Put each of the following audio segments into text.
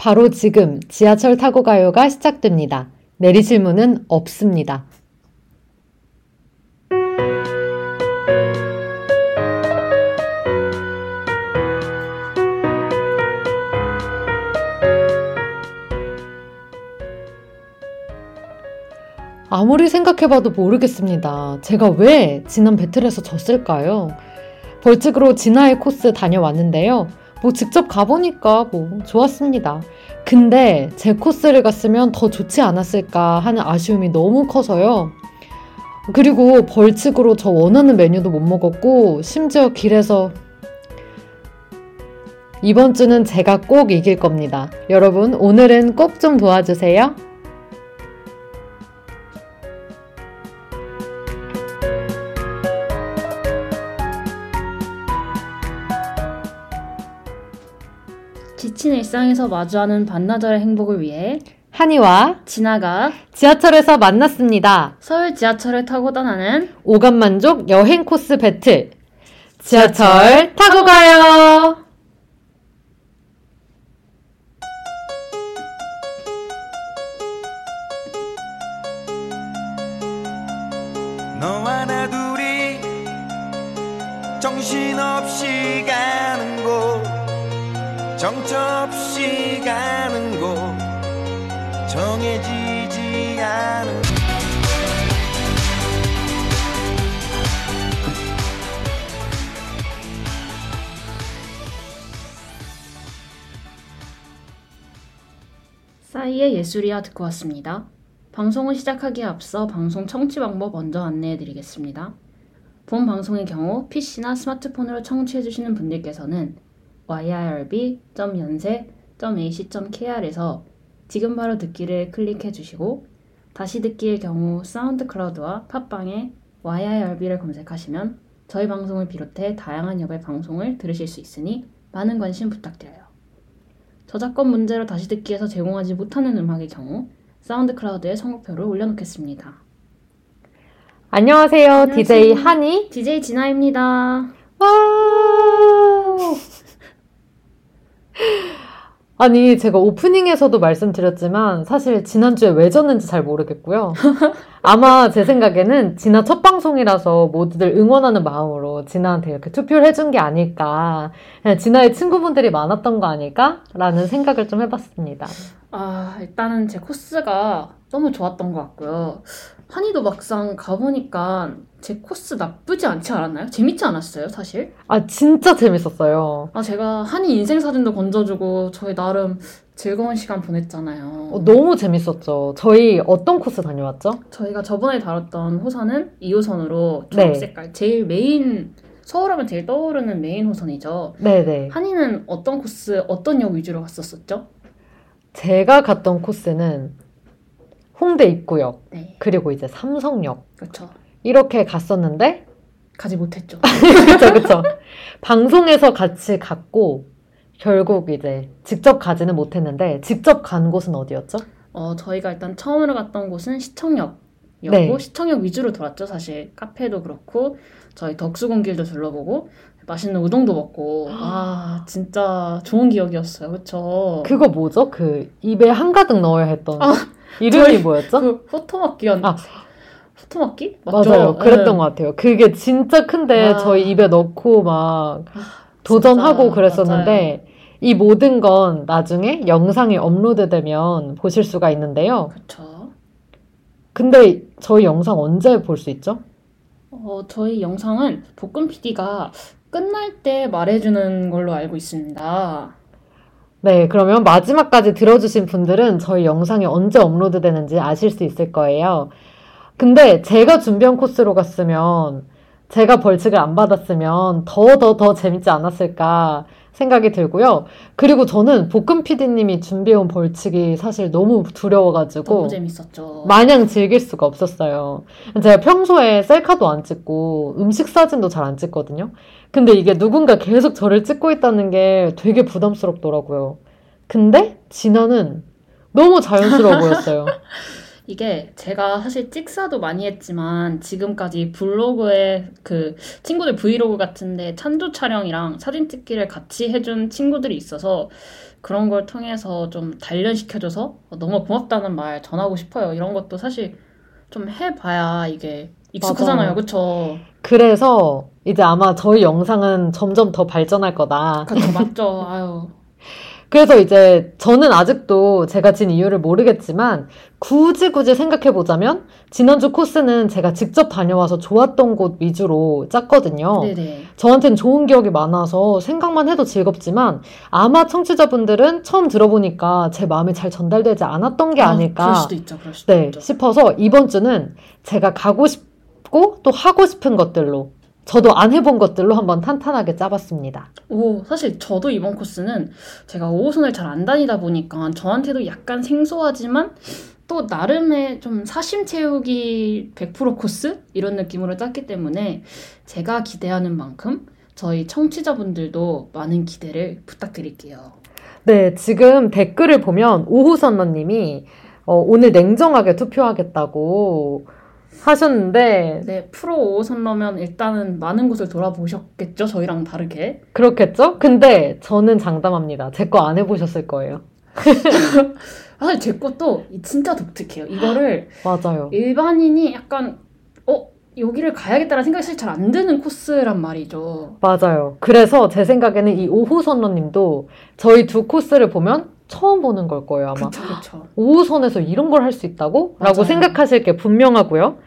바로 지금 지하철 타고 가요가 시작됩니다. 내리실 문은 없습니다. 아무리 생각해봐도 모르겠습니다. 제가 왜 지난 배틀에서 졌을까요? 벌칙으로 진화의 코스 다녀왔는데요. 뭐 직접 가보니까 뭐 좋았습니다. 근데 제 코스를 갔으면 더 좋지 않았을까 하는 아쉬움이 너무 커서요. 그리고 벌칙으로 저 원하는 메뉴도 못 먹었고, 심지어 길에서 이번 주는 제가 꼭 이길 겁니다. 여러분, 오늘은 꼭 좀 도와주세요. 지친 일상에서 마주하는 반나절의 행복을 위해 한이와 진아가 지하철에서 만났습니다. 서울 지하철을 타고 떠나는 오감만족 여행 코스 배틀. 지하철 타고 가요! 너와 나 둘이 정신없이 가는 곳 정처없이 가는 곳 정해지지 않은 싸이의 예술이야 듣고 왔습니다. 방송을 시작하기에 앞서 방송 청취 방법 먼저 안내해 드리겠습니다. 본 방송의 경우 PC나 스마트폰으로 청취해 주시는 분들께서는 yirb.yonsei.ac.kr에서 지금 바로 듣기를 클릭해 주시고 다시 듣기의 경우 사운드 클라우드와 팟빵에 YIRB를 검색하시면 저희 방송을 비롯해 다양한 YIRB 방송을 들으실 수 있으니 많은 관심 부탁드려요. 저작권 문제로 다시 듣기에서 제공하지 못하는 음악의 경우 사운드 클라우드에 선곡표를 올려놓겠습니다. 안녕하세요. 안녕하세요. DJ 한이. DJ 진아입니다. 와우! 아니, 제가 오프닝에서도 말씀드렸지만, 사실 지난주에 왜 졌는지 잘 모르겠고요. 아마 제 생각에는 진아 첫 방송이라서 모두들 응원하는 마음으로 진아한테 이렇게 투표를 해준 게 아닐까. 그냥 진아의 친구분들이 많았던 거 아닐까? 라는 생각을 좀 해봤습니다. 아, 일단은 제 코스가 너무 좋았던 것 같고요. 한이도 막상 가보니까 제 코스 나쁘지 않지 않았나요? 재밌지 않았어요, 사실? 아, 진짜 재밌었어요. 아, 제가 한이 인생 사진도 건져주고 저희 나름 즐거운 시간 보냈잖아요. 어, 너무 재밌었죠. 저희 어떤 코스 다녀왔죠? 저희가 저번에 다뤘던 호선은 2호선으로 네. 초록 색깔 제일 메인 서울하면 제일 떠오르는 메인 호선이죠. 네네. 한이는 어떤 코스 어떤 역 위주로 갔었었죠? 제가 갔던 코스는 홍대 입구역, 네, 그리고 이제 삼성역. 그렇죠. 이렇게 갔었는데, 가지 못했죠. 그쵸, 그쵸. 방송에서 같이 갔고, 결국 이제 직접 가지는 못했는데, 직접 간 곳은 어디였죠? 어, 저희가 일단 처음으로 갔던 곳은 시청역이었고 네. 시청역 위주로 돌았죠. 사실 카페도 그렇고 저희 덕수궁길도 둘러보고 맛있는 우동도 먹고 아 진짜 좋은 기억이었어요. 그렇죠. 그거 뭐죠? 그, 입에 한가득 넣어야 했던. 아, 이름이 뭐였죠? 그 포토마끼였 아. 포토마끼 맞죠? 맞아요. 그랬던 네. 것 같아요. 그게 진짜 큰데 와. 저희 입에 넣고 막 아, 도전하고 진짜, 그랬었는데, 이 모든 건 나중에 영상이 업로드되면 보실 수가 있는데요. 그렇죠. 근데 저희 영상 언제 볼 수 있죠? 어, 저희 영상은 볶음 PD가 끝날 때 말해주는 걸로 알고 있습니다. 네, 그러면 마지막까지 들어주신 분들은 저희 영상이 언제 업로드 되는지 아실 수 있을 거예요. 근데 제가 준비한 코스로 갔으면, 제가 벌칙을 안 받았으면 더 더 더 재밌지 않았을까 생각이 들고요. 그리고 저는 볶음 PD님이 준비해온 벌칙이 사실 너무 두려워가지고, 너무 재밌었죠. 마냥 즐길 수가 없었어요. 제가 평소에 셀카도 안 찍고 음식 사진도 잘 안 찍거든요. 근데 이게 누군가 계속 저를 찍고 있다는 게 되게 부담스럽더라고요. 근데 진아는 너무 자연스러워 보였어요. 이게 제가 사실 찍사도 많이 했지만 지금까지 블로그에 그 친구들 브이로그 같은데 찬조 촬영이랑 사진 찍기를 같이 해준 친구들이 있어서 그런 걸 통해서 좀 단련시켜줘서 너무 고맙다는 말 전하고 싶어요. 이런 것도 사실 좀 해봐야 이게 익숙하잖아요. 그쵸? 그래서 이제 아마 저희 영상은 점점 더 발전할 거다. 그쵸, 맞죠. 아유. 그래서 이제 저는 아직도 제가 진 이유를 모르겠지만 굳이 굳이 생각해 보자면 지난주 코스는 제가 직접 다녀와서 좋았던 곳 위주로 짰거든요. 네네. 저한테는 좋은 기억이 많아서 생각만 해도 즐겁지만 아마 청취자분들은 처음 들어보니까 제 마음이 잘 전달되지 않았던 게 아, 아닐까 그럴 수도 있죠. 그럴 수도 네, 있죠. 싶어서 이번 주는 제가 가고 싶 고 또 하고 싶은 것들로 저도 안 해본 것들로 한번 탄탄하게 짜봤습니다. 오, 사실 저도 이번 코스는 제가 5호선을 잘 안 다니다 보니까 저한테도 약간 생소하지만 또 나름의 좀 사심 채우기 100% 코스? 이런 느낌으로 짰기 때문에 제가 기대하는 만큼 저희 청취자분들도 많은 기대를 부탁드릴게요. 네, 지금 댓글을 보면 오후선너님이 어, 오늘 냉정하게 투표하겠다고 하셨는데 네, 프로 5호선러면 일단은 많은 곳을 돌아보셨겠죠? 저희랑 다르게. 그렇겠죠? 근데 저는 장담합니다. 제 거 안 해보셨을 거예요. 아, 사실 제 것도 진짜 독특해요. 이거를 맞아요. 일반인이 약간 어 여기를 가야겠다라는 생각이 사실 잘 안 드는 코스란 말이죠. 맞아요. 그래서 제 생각에는 이 오후선너님도 저희 두 코스를 보면 처음 보는 걸 거예요, 아마. 그쵸 그쵸. 5호선에서 이런 걸 할 수 있다고? 라고 맞아요. 생각하실 게 분명하고요.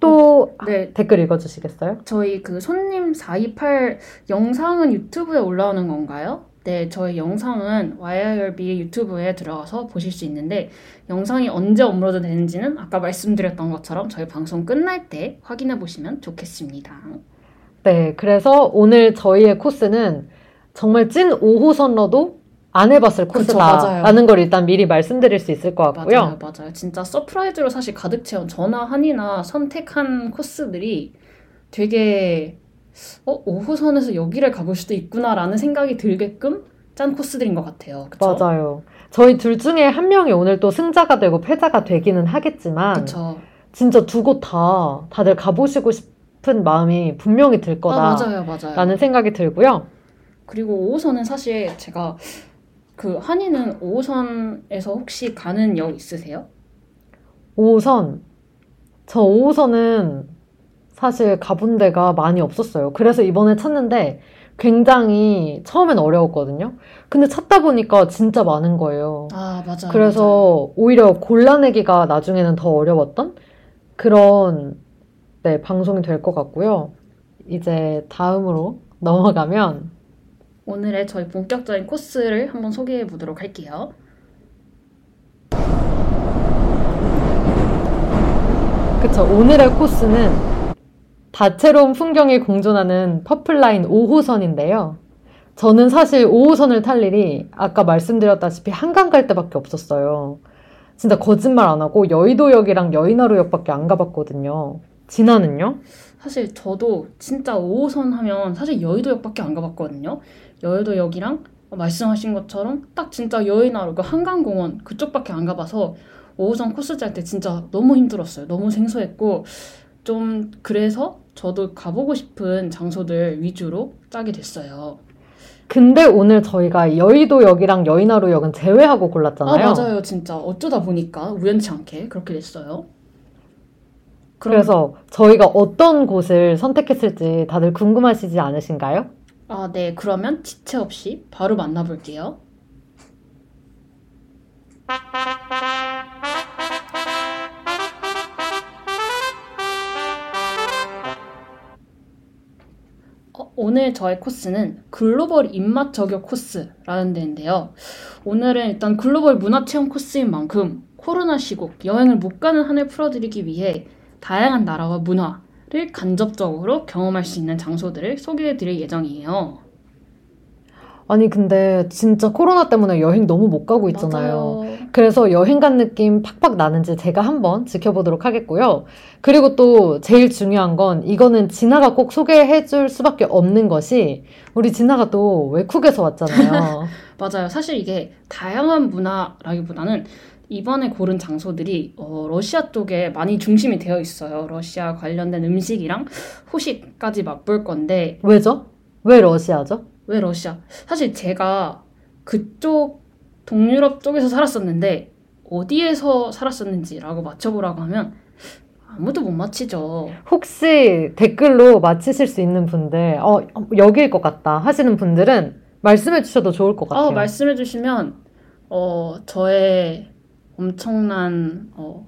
또 네 댓글 읽어주시겠어요? 저희 그 손님 428 영상은 유튜브에 올라오는 건가요? 네, 저희 영상은 YIRB 유튜브에 들어가서 보실 수 있는데 영상이 언제 업로드 되는지는 아까 말씀드렸던 것처럼 저희 방송 끝날 때 확인해 보시면 좋겠습니다. 네, 그래서 오늘 저희의 코스는 정말 찐 5호선러도 안 해봤을. 코스다라는 걸 일단 미리 말씀드릴 수 있을 것 같고요. 맞아요, 맞아요. 진짜 surprise로 사실 가득 채운 저나 한이나 선택한 코스들이 되게 어 5호선에서 여기를 가볼 수도 있구나라는 생각이 들게끔 짠 코스들인 것 같아요. 그쵸? 맞아요. 저희 둘 중에 한 명이 오늘 또 승자가 되고 패자가 되기는 하겠지만 그쵸. 진짜 두 곳 다 다들 가보시고 싶은 마음이 분명히 들 아, 거다라는 맞아요, 맞아요. 생각이 들고요. 그리고 5호선은 사실 제가 그 한이는 5호선에서 혹시 가는 역 있으세요? 5호선. 저 5호선은 사실 가본 데가 많이 없었어요. 그래서 이번에 찾는데 굉장히 처음엔 어려웠거든요. 근데 찾다 보니까 진짜 많은 거예요. 아, 맞아요. 그래서 오히려 골라내기가 나중에는 더 어려웠던 그런 네, 방송이 될 것 같고요. 이제 다음으로 넘어가면 오늘의 저희 본격적인 코스를 한번 소개해 보도록 할게요. 그쵸. 오늘의 코스는 다채로운 풍경이 공존하는 purple line 5호선인데요. 저는 사실 5호선을 탈 일이 아까 말씀드렸다시피 한강 갈 때밖에 없었어요. 진짜 거짓말 안 하고 여의도역이랑 여의나루역밖에 안 가봤거든요. 진아는요? 사실 저도 진짜 5호선 하면 사실 여의도역밖에 안 가봤거든요. 여의도 역이랑 말씀하신 것처럼 딱 진짜 여의나루 그 한강공원 그쪽밖에 안 가봐서 5호선 코스 짤 때 진짜 너무 힘들었어요. 너무 생소했고 좀 그래서 저도 가보고 싶은 장소들 위주로 짜게 됐어요. 근데 오늘 저희가 여의도역이랑 여의나루역은 제외하고 아 골랐잖아요. 맞아요, 진짜 어쩌다 보니까 우연치 않게 그렇게 됐어요. 그럼 그래서 저희가 어떤 곳을 선택했을지 다들 궁금하시지 않으신가요? 아, 네. 그러면 지체 없이 바로 만나볼게요. 어, 오늘 저의 코스는 글로벌 입맛 저격 코스라는 데인데요. 오늘은 일단 글로벌 문화 체험 코스인 만큼 코로나 시국 여행을 못 가는 한을 풀어드리기 위해 다양한 나라와 문화 를 간접적으로 경험할 수 있는 장소들을 소개해 드릴 예정이에요. 아니 근데 진짜 코로나 때문에 여행 너무 못 가고 있잖아요. 맞아요. 그래서 여행 간 느낌 팍팍 나는지 제가 한번 지켜보도록 하겠고요. 그리고 또 제일 중요한 건 이거는 진아가 꼭 소개해 줄 수밖에 없는 것이 우리 진아가 또 외국에서 왔잖아요. 맞아요. 사실 이게 다양한 문화라기보다는 이번에 고른 장소들이 어, 러시아 쪽에 많이 중심이 되어 있어요. 러시아 관련된 음식이랑 후식까지 맛볼 건데 왜죠? 왜 러시아죠? 왜 러시아? 사실 제가 그쪽 동유럽 쪽에서 살았었는데 어디에서 살았었는지라고 맞춰보라고 하면 아무도 못 맞히죠. 혹시 댓글로 맞히실 수 있는 분들, 어, 여기일 것 같다 하시는 분들은 말씀해 주셔도 좋을 것 같아요. 어, 말씀해 주시면 어, 저의 엄청난 어,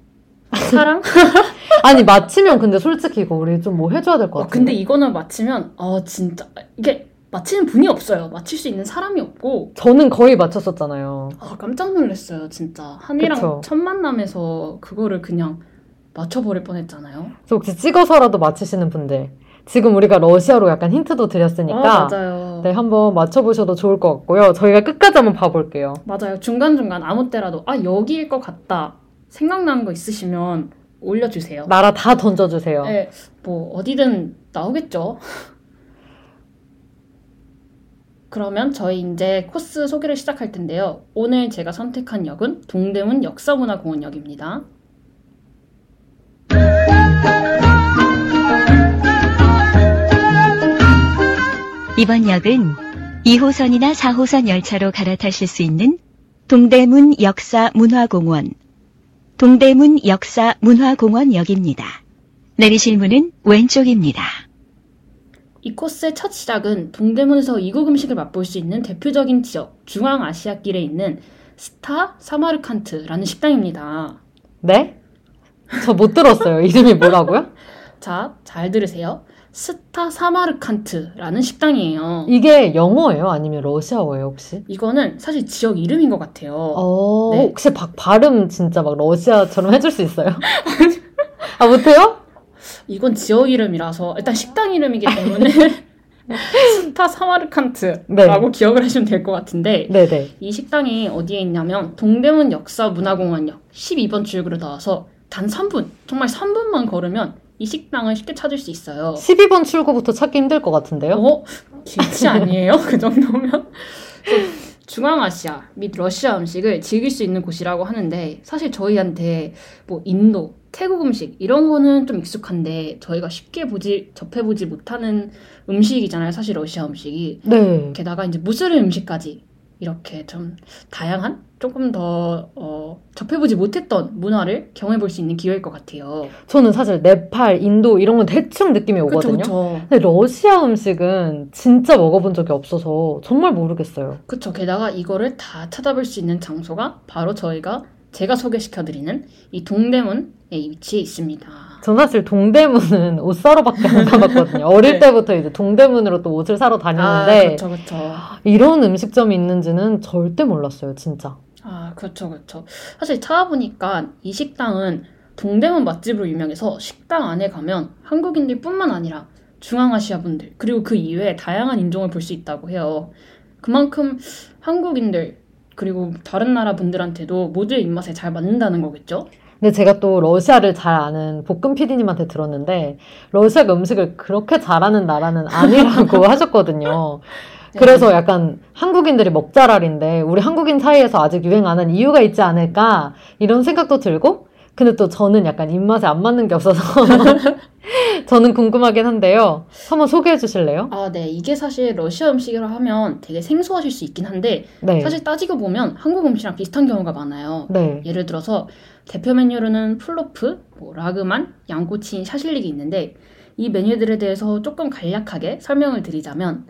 사랑? 아니, 맞히면 근데 솔직히 이거 우리 좀 뭐 해줘야 될것 어, 같아요. 근데 이거는 맞히면 어 진짜 이게 맞히는 분이 없어요. 맞힐 수 있는 사람이 없고 저는 거의 맞췄었잖아요. 아, 깜짝 놀랐어요, 진짜. 한이랑 그쵸. 첫 만남에서 그거를 그냥 맞춰버릴 뻔했잖아요. 그래서 혹시 찍어서라도 맞히시는 분들, 지금 우리가 러시아로 약간 힌트도 드렸으니까, 아. 네, 한번 맞춰보셔도 좋을 것 같고요. 저희가 끝까지 한번 봐볼게요. 맞아요. 중간중간 아무 때라도 아 여기일 것 같다 생각나는 거 있으시면 올려주세요. 나라 다 던져주세요. 네, 뭐 어디든 나오겠죠. 그러면 저희 이제 코스 소개를 시작할 텐데요. 오늘 제가 선택한 역은 동대문 역사문화공원역입니다. 이번 역은 2호선이나 4호선 열차로 갈아타실 수 있는 동대문 역사 문화공원, 동대문 역사 문화공원 역입니다. 내리실 문은 왼쪽입니다. 이 코스의 첫 시작은 동대문에서 이국 음식을 맛볼 수 있는 대표적인 지역 중앙아시아길에 있는 스타 사마르칸트라는 식당입니다. 네? 저 못 들었어요. 이름이 뭐라고요? 자, 잘 들으세요. 스타 사마르칸트라는 식당이에요. 이게 영어예요? 아니면 러시아어예요, 혹시? 이거는 사실 지역 이름인 것 같아요. 어, 네. 혹시 바- 발음 진짜 막 러시아처럼 해줄 수 있어요? 아, 못해요? 이건 지역 이름이라서 일단 식당 이름이기 때문에 스타 사마르칸트라고 네. 기억을 하시면 될 것 같은데 네네. 이 식당이 어디에 있냐면 동대문 역사문화공원역 12번 출구로 나와서 단 3분, 정말 3분만 걸으면 이 식당을 쉽게 찾을 수 있어요. 12번 출구부터 찾기 힘들 것 같은데요? 어? 길치 아니에요? 그 정도면? 중앙아시아 및 러시아 음식을 즐길 수 있는 곳이라고 하는데 사실 저희한테 뭐 인도, 태국 음식 이런 거는 좀 익숙한데 저희가 쉽게 보지 접해보지 못하는 음식이잖아요. 사실 러시아 음식이 네. 게다가 이제 무슬림 음식까지 이렇게 좀 다양한 조금 더 어, 접해보지 못했던 문화를 경험해볼 수 있는 기회일 것 같아요. 저는 사실 네팔, 인도 이런 건 대충 느낌이 그렇죠, 오거든요. 그렇죠. 근데 러시아 음식은 진짜 먹어본 적이 없어서 정말 모르겠어요. 그쵸. 게다가 이거를 다 찾아볼 수 있는 장소가 바로 저희가 제가 소개시켜드리는 이 동대문에 위치해 있습니다. 전 사실 동대문은 옷 사러밖에 안 가봤거든요. 어릴 네. 때부터 이제 동대문으로 또 옷을 사러 아, 다녔는데 그쵸, 그쵸. 이런 음식점이 있는지는 절대 몰랐어요, 진짜. 아, 그렇죠, 그렇죠. 사실 찾아보니까 이 식당은 동대문 맛집으로 유명해서 식당 안에 가면 한국인들뿐만 아니라 중앙아시아 분들 그리고 그 이외에 다양한 인종을 볼 수 있다고 해요. 그만큼 한국인들 그리고 다른 나라 분들한테도 모두의 입맛에 잘 맞는다는 거겠죠? 근데 제가 또 러시아를 잘 아는 볶음 PD님한테 들었는데 러시아가 음식을 그렇게 잘하는 나라는 아니라고 하셨거든요. 네. 그래서 약간 한국인들이 먹자랄인데 우리 한국인 사이에서 아직 유행 안 한 이유가 있지 않을까 이런 생각도 들고 근데 또 저는 약간 입맛에 안 맞는 게 없어서 저는 궁금하긴 한데요. 한번 소개해 주실래요? 아, 네. 이게 사실 러시아 음식이라 하면 되게 생소하실 수 있긴 한데 네. 사실 따지고 보면 한국 음식이랑 비슷한 경우가 많아요. 네. 예를 들어서 대표 메뉴로는 플로프, 뭐 라그만, 양꼬치, 샤실릭이 있는데 이 메뉴들에 대해서 조금 간략하게 설명을 드리자면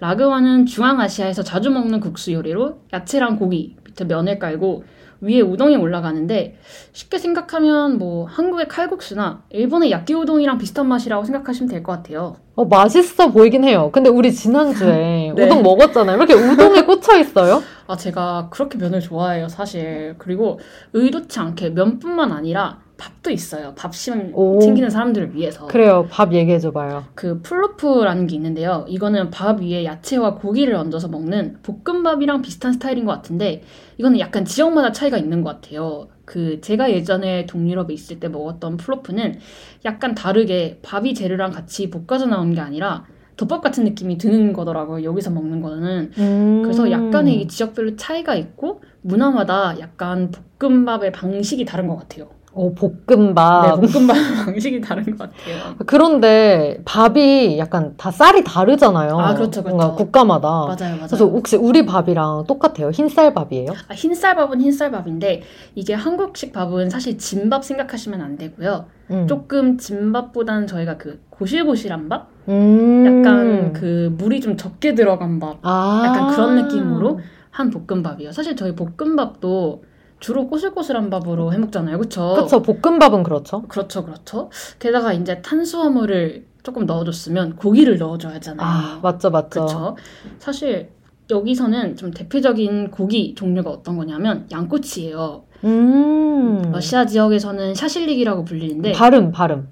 라그만은 중앙아시아에서 자주 먹는 국수 요리로 야채랑 고기, 밑에 면을 깔고 위에 우동이 올라가는데 쉽게 생각하면 뭐 한국의 칼국수나 일본의 야끼 우동이랑 비슷한 맛이라고 생각하시면 될 것 같아요. 어, 맛있어 보이긴 해요. 근데 우리 지난주에 네. 우동 먹었잖아요. 왜 이렇게 우동에 꽂혀 있어요? 아, 제가 그렇게 면을 좋아해요, 사실. 그리고 의도치 않게 면뿐만 아니라 밥도 있어요. 밥심 오. 챙기는 사람들을 위해서. 그래요. 밥 얘기해 줘봐요. 그 플로프라는 게 있는데요. 이거는 밥 위에 야채와 고기를 얹어서 먹는 볶음밥이랑 비슷한 스타일인 것 같은데 이거는 약간 지역마다 차이가 있는 것 같아요. 그 제가 예전에 동유럽에 있을 때 먹었던 플로프는 약간 다르게 밥이 재료랑 같이 볶아져 나온 게 아니라 덮밥 같은 느낌이 드는 거더라고요. 여기서 먹는 거는. 음. 그래서 약간의 이 지역별로 차이가 있고 문화마다 약간 볶음밥의 방식이 다른 것 같아요. 어, 볶음밥. 네, 볶음밥 방식이 다른 것 같아요. 그런데 밥이 약간 다 쌀이 다르잖아요. 아, 그렇죠, 그렇죠. 뭔가 국가마다. 맞아요, 맞아요. 그래서 혹시 우리 밥이랑 똑같아요? 흰쌀밥이에요? 아, 흰쌀밥은 흰쌀밥인데 이게 한국식 밥은 사실 진밥 생각하시면 안 되고요. 음. 조금 진밥보다는 저희가 그 고실고실한 밥? 음. 약간 그 물이 좀 적게 들어간 밥. 아. 약간 그런 느낌으로 한 볶음밥이에요. 사실 저희 볶음밥도 주로 꼬슬꼬슬한 밥으로 해 먹잖아요. 그쵸? 그쵸, 볶음밥은 그렇죠. 그렇죠, 그렇죠. 게다가 이제 탄수화물을 조금 넣어줬으면 고기를 넣어줘야 하잖아요. 아, 맞죠, 맞죠. 그렇죠. 사실 여기서는 좀 대표적인 고기 종류가 어떤 거냐면 양꼬치예요. 음. 러시아 지역에서는 샤실릭이라고 불리는데 발음, 발음.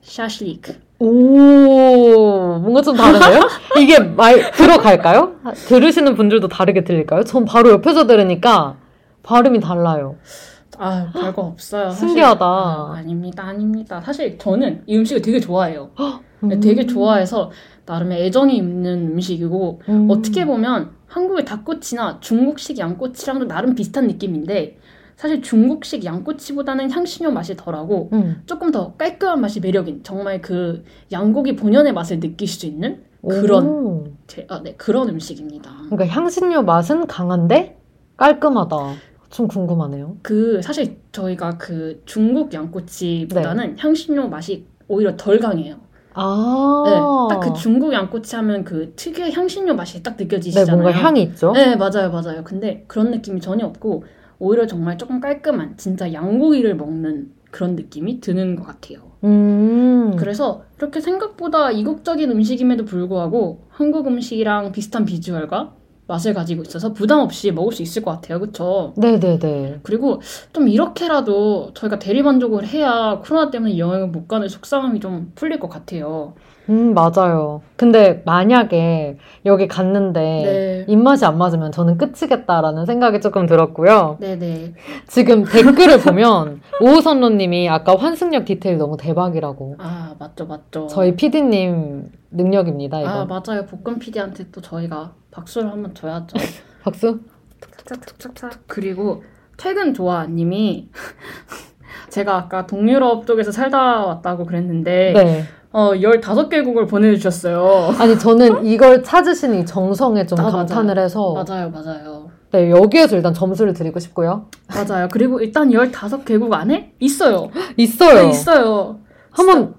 샤실릭. 오, 뭔가 좀 다르네요? 이게 말, 들어갈까요? 들으시는 분들도 다르게 들릴까요? 전 바로 옆에서 들으니까 발음이 달라요. 아 별거 없어요. 사실. 신기하다. 아, 아닙니다, 아닙니다. 사실 저는 이 음식을 되게 좋아해요. 음. 되게 좋아해서 나름 애정이 있는 음식이고 음. 어떻게 보면 한국의 닭꼬치나 중국식 양꼬치랑도 나름 비슷한 느낌인데 사실 중국식 양꼬치보다는 향신료 맛이 덜하고 음. 조금 더 깔끔한 맛이 매력인 정말 그 양고기 본연의 맛을 느낄 수 있는 그런 오. 제- 아, 네, 그런 음식입니다. 그러니까 향신료 맛은 강한데 깔끔하다. 좀 궁금하네요. 그 사실 저희가 그 중국 양꼬치보다는 네. 향신료 맛이 오히려 덜 강해요. 아. 네, 딱 그 중국 양꼬치 하면 그 특유의 향신료 맛이 딱 네, 느껴지시잖아요. 뭔가 향이 있죠? 네, 맞아요, 맞아요. 근데 그런 느낌이 전혀 없고 오히려 정말 조금 깔끔한 진짜 양고기를 먹는 그런 느낌이 드는 것 같아요. 음. 그래서 이렇게 생각보다 이국적인 음식임에도 불구하고 한국 음식이랑 비슷한 비주얼과 맛을 가지고 있어서 부담 없이 먹을 수 있을 것 같아요. 그쵸? 네네네. 그리고 좀 이렇게라도 저희가 대리 만족을 해야 코로나 때문에 여행을 못 가는 속상함이 좀 풀릴 것 같아요. 음, 맞아요. 근데 만약에 여기 갔는데 네. 입맛이 안 맞으면 저는 끝이겠다라는 생각이 조금 들었고요. 네네. 지금 댓글을 보면 오우선로님이 아까 환승역 디테일 너무 대박이라고. 아, 맞죠, 맞죠. 저희 PD님 능력입니다, 이거. 아, 맞아요. 볶음 PD한테 또 저희가 박수를 한번 줘야죠. 박수? 툭툭툭툭툭. 그리고 퇴근 좋아님이 제가 아까 동유럽 쪽에서 살다 왔다고 그랬는데 네. 어 15개국을 보내주셨어요. 아니, 저는 이걸 찾으신 이 정성에 좀 아, 감탄을 해서. 맞아요, 맞아요. 네, 여기에서 일단 점수를 드리고 싶고요. 맞아요. 그리고 일단 15개국 안에 있어요. 있어요. 네, 있어요. 한번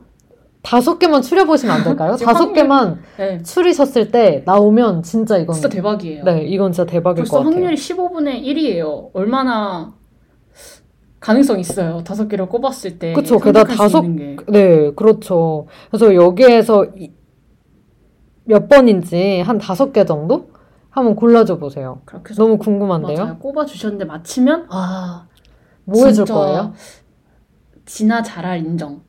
다섯 개만 추려보시면 안 될까요? 다섯 개만 네, 추리셨을 때 나오면 진짜 이건. 진짜 대박이에요. 네, 이건 진짜 대박일 벌써 것 같아요. 확률이 15분의 1이에요. 얼마나 가능성 있어요. 다섯 개를 꼽았을 때 선택할 게다가 수 다섯-. 네, 그렇죠. 그래서 여기에서 이- 몇 번인지 한 다섯 개 정도? 한번 골라줘 보세요. 너무 궁금한데요? 맞아요. 꼽아 주셨는데 맞히면 아 뭐 해줄 거예요? 진아 잘할 인정.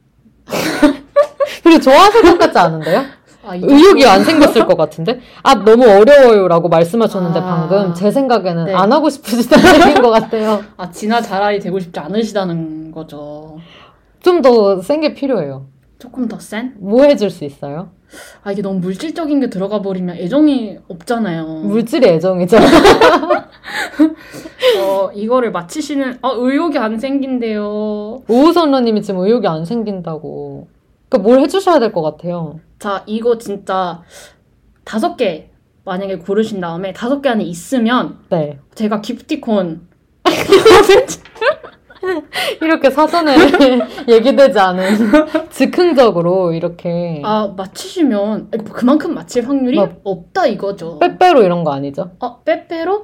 그리고 좋아하실 것 같지 않은데요? 아, 이 의욕이? 안 생겼을 것 같은데? 아, 너무 어려워요라고 말씀하셨는데 아. 방금 제 생각에는 네. 안 하고 싶으시다는 얘기인 것 같아요. 아 진아 잘할이 되고 싶지 않으시다는 거죠. 좀 더 센 게 필요해요. 조금 더 센? 뭐 해줄 수 있어요? 아 이게 너무 물질적인 게 들어가 버리면 애정이 없잖아요. 물질의 애정이죠. 어 이거를 맞히시는 아 의욕이 안 생긴대요. 오우선러님이 지금 의욕이 안 생긴다고. 그러니까 뭘 해주셔야 될 것 같아요. 자 이거 진짜 다섯 개 만약에 고르신 다음에 다섯 개 안에 있으면 네. 제가 기프티콘 이렇게 사전에 얘기되지 않은 즉흥적으로 이렇게 아 맞히시면 그만큼 맞힐 확률이 막- 없다 이거죠. 빼빼로 이런 거 아니죠? 어, 빼빼로?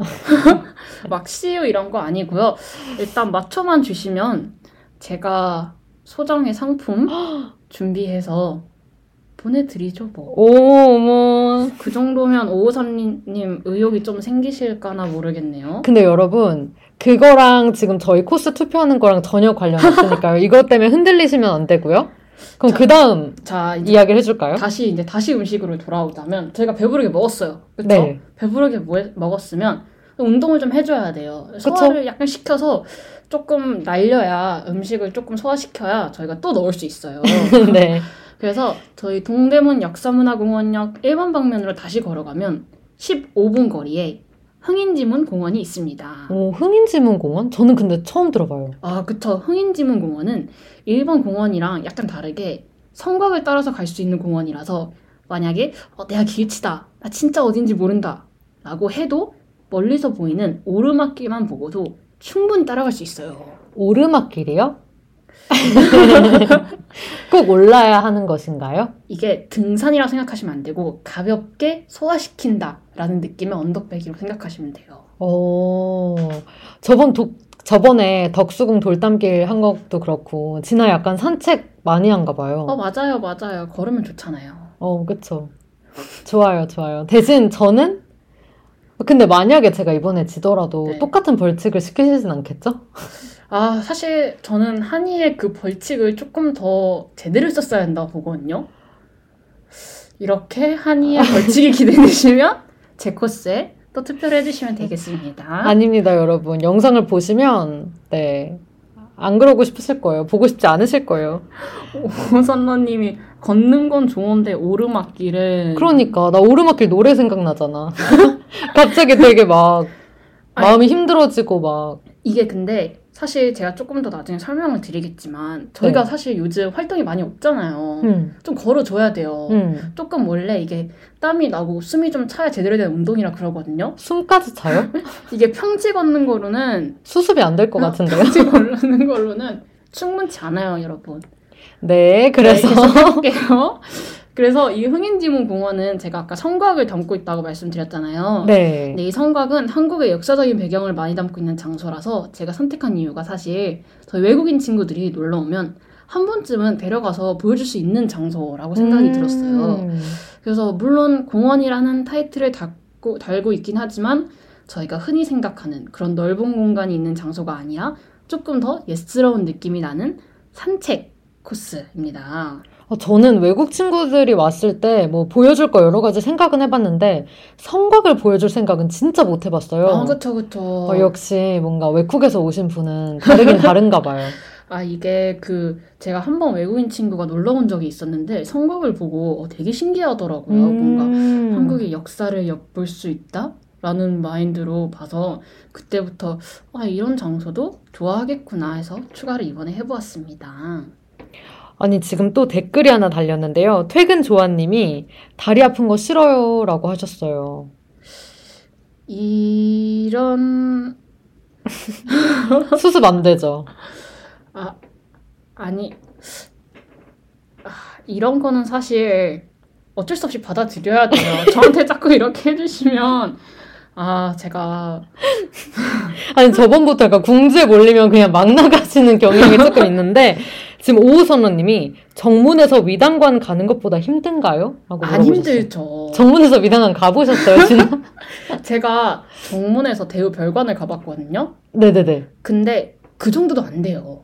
막 씨유 이런 거 아니고요. 일단 맞춰만 주시면 제가 소정의 상품 준비해서 보내드리죠 뭐. 오, 어머. 그 정도면 오호선님 의욕이 좀 생기실까나 모르겠네요. 근데 여러분, 그거랑 지금 저희 코스 투표하는 거랑 전혀 관련 없으니까요. 이것 때문에 흔들리시면 안 되고요. 그럼 자, 그 다음 이야기를 해줄까요? 다시 이제 다시 음식으로 돌아오자면 제가 배부르게 먹었어요. 그렇죠? 네. 배부르게 뭐- 먹었으면 운동을 좀 해줘야 돼요. 소화를 약간 시켜서 조금 날려야 음식을 조금 소화시켜야 저희가 또 넣을 수 있어요. 네. 그래서 저희 동대문 역사문화공원역 1번 방면으로 다시 걸어가면 15분 거리에 흥인지문 공원이 있습니다. 오, 흥인지문 공원? 저는 근데 처음 들어봐요. 아, 그쵸. 흥인지문 공원은 일본 공원이랑 약간 다르게 성곽을 따라서 갈 수 있는 공원이라서 만약에 어, 내가 길치다. 나 진짜 어딘지 모른다. 라고 해도 멀리서 보이는 오르막길만 보고도 충분히 따라갈 수 있어요. 오르막길이요? 꼭 올라야 하는 것인가요? 이게 등산이라 생각하시면 안 되고 가볍게 소화시킨다라는 느낌의 언덕배기로 생각하시면 돼요. 어, 저번 독, 저번에 덕수궁 돌담길 한 것도 그렇고, 진아 약간 산책 많이 한가 봐요. 어, 맞아요, 맞아요. 걸으면 좋잖아요. 어, 그쵸. 좋아요, 좋아요. 대신 저는? 근데 만약에 제가 이번에 지더라도 네. 똑같은 벌칙을 시키시진 않겠죠? 아, 사실 저는 한이의 그 벌칙을 조금 더 제대로 썼어야 한다고 보거든요. 이렇게 한이의 벌칙이 기대되시면 제 코스에 또 투표를 해주시면 되겠습니다. 아닙니다, 여러분. 영상을 보시면, 네. 안 그러고 싶으실 거예요. 보고 싶지 않으실 거예요. 오선너님이 걷는 건 좋은데 오르막길은 그러니까, 나 오르막길 노래 생각나잖아. 갑자기 되게 막, 마음이 힘들어지고 막, 이게 근데 사실 제가 조금 더 나중에 설명을 드리겠지만 저희가 네. 사실 요즘 활동이 많이 없잖아요. 음, 좀 걸어줘야 돼요. 음. 조금 원래 이게 땀이 나고 숨이 좀 차야 제대로 된 운동이라 그러거든요. 숨까지 차요? 이게 평지 걷는 거로는 수습이 안 될 것 같은데요? 평지 걷는 걸로는 충분치 않아요, 여러분. 네, 그래서. 네, 계속 해볼게요. 그래서 이 흥인지문 공원은 제가 아까 성곽을 담고 있다고 말씀드렸잖아요. 네. 근데 이 성곽은 한국의 역사적인 배경을 많이 담고 있는 장소라서 제가 선택한 이유가 사실 저희 외국인 친구들이 놀러 오면 한 번쯤은 데려가서 보여줄 수 있는 장소라고 생각이 음. 들었어요. 그래서 물론 공원이라는 타이틀을 달고, 달고 있긴 하지만 저희가 흔히 생각하는 그런 넓은 공간이 있는 장소가 아니라 조금 더 옛스러운 느낌이 나는 산책 코스입니다. 어, 저는 외국 친구들이 왔을 때 뭐 보여줄 거 여러 가지 생각은 해봤는데 성곽을 보여줄 생각은 진짜 못 해봤어요. 아, 그쵸, 그쵸. 어, 역시 뭔가 외국에서 오신 분은 다르긴 다른가 봐요. 아, 이게 그, 제가 한 번 외국인 친구가 놀러 온 적이 있었는데, 성곽을 보고 어, 되게 신기하더라고요. 뭔가 음. 한국의 역사를 엿볼 수 있다? 라는 마인드로 봐서, 그때부터, 아, 이런 장소도 좋아하겠구나 해서 추가를 이번에 해보았습니다. 아니, 지금 또 댓글이 하나 달렸는데요. 퇴근 조아님이 다리 아픈 거 싫어요 라고 하셨어요. 이런, 수습 안 되죠. 아, 아니, 아, 이런 거는 사실 어쩔 수 없이 받아들여야 돼요. 저한테 자꾸 이렇게 해주시면, 아, 제가 아니, 저번부터 약간 궁지에 몰리면 그냥 막 나가시는 경향이 조금 있는데, 지금 오우선호님이 정문에서 위단관 가는 것보다 힘든가요? 라고 안 물어보셨어요. 힘들죠. 정문에서 위단관 가보셨어요, 진짜? 제가 정문에서 대우 별관을 가봤거든요. 네네네. 근데 그 정도도 안 돼요.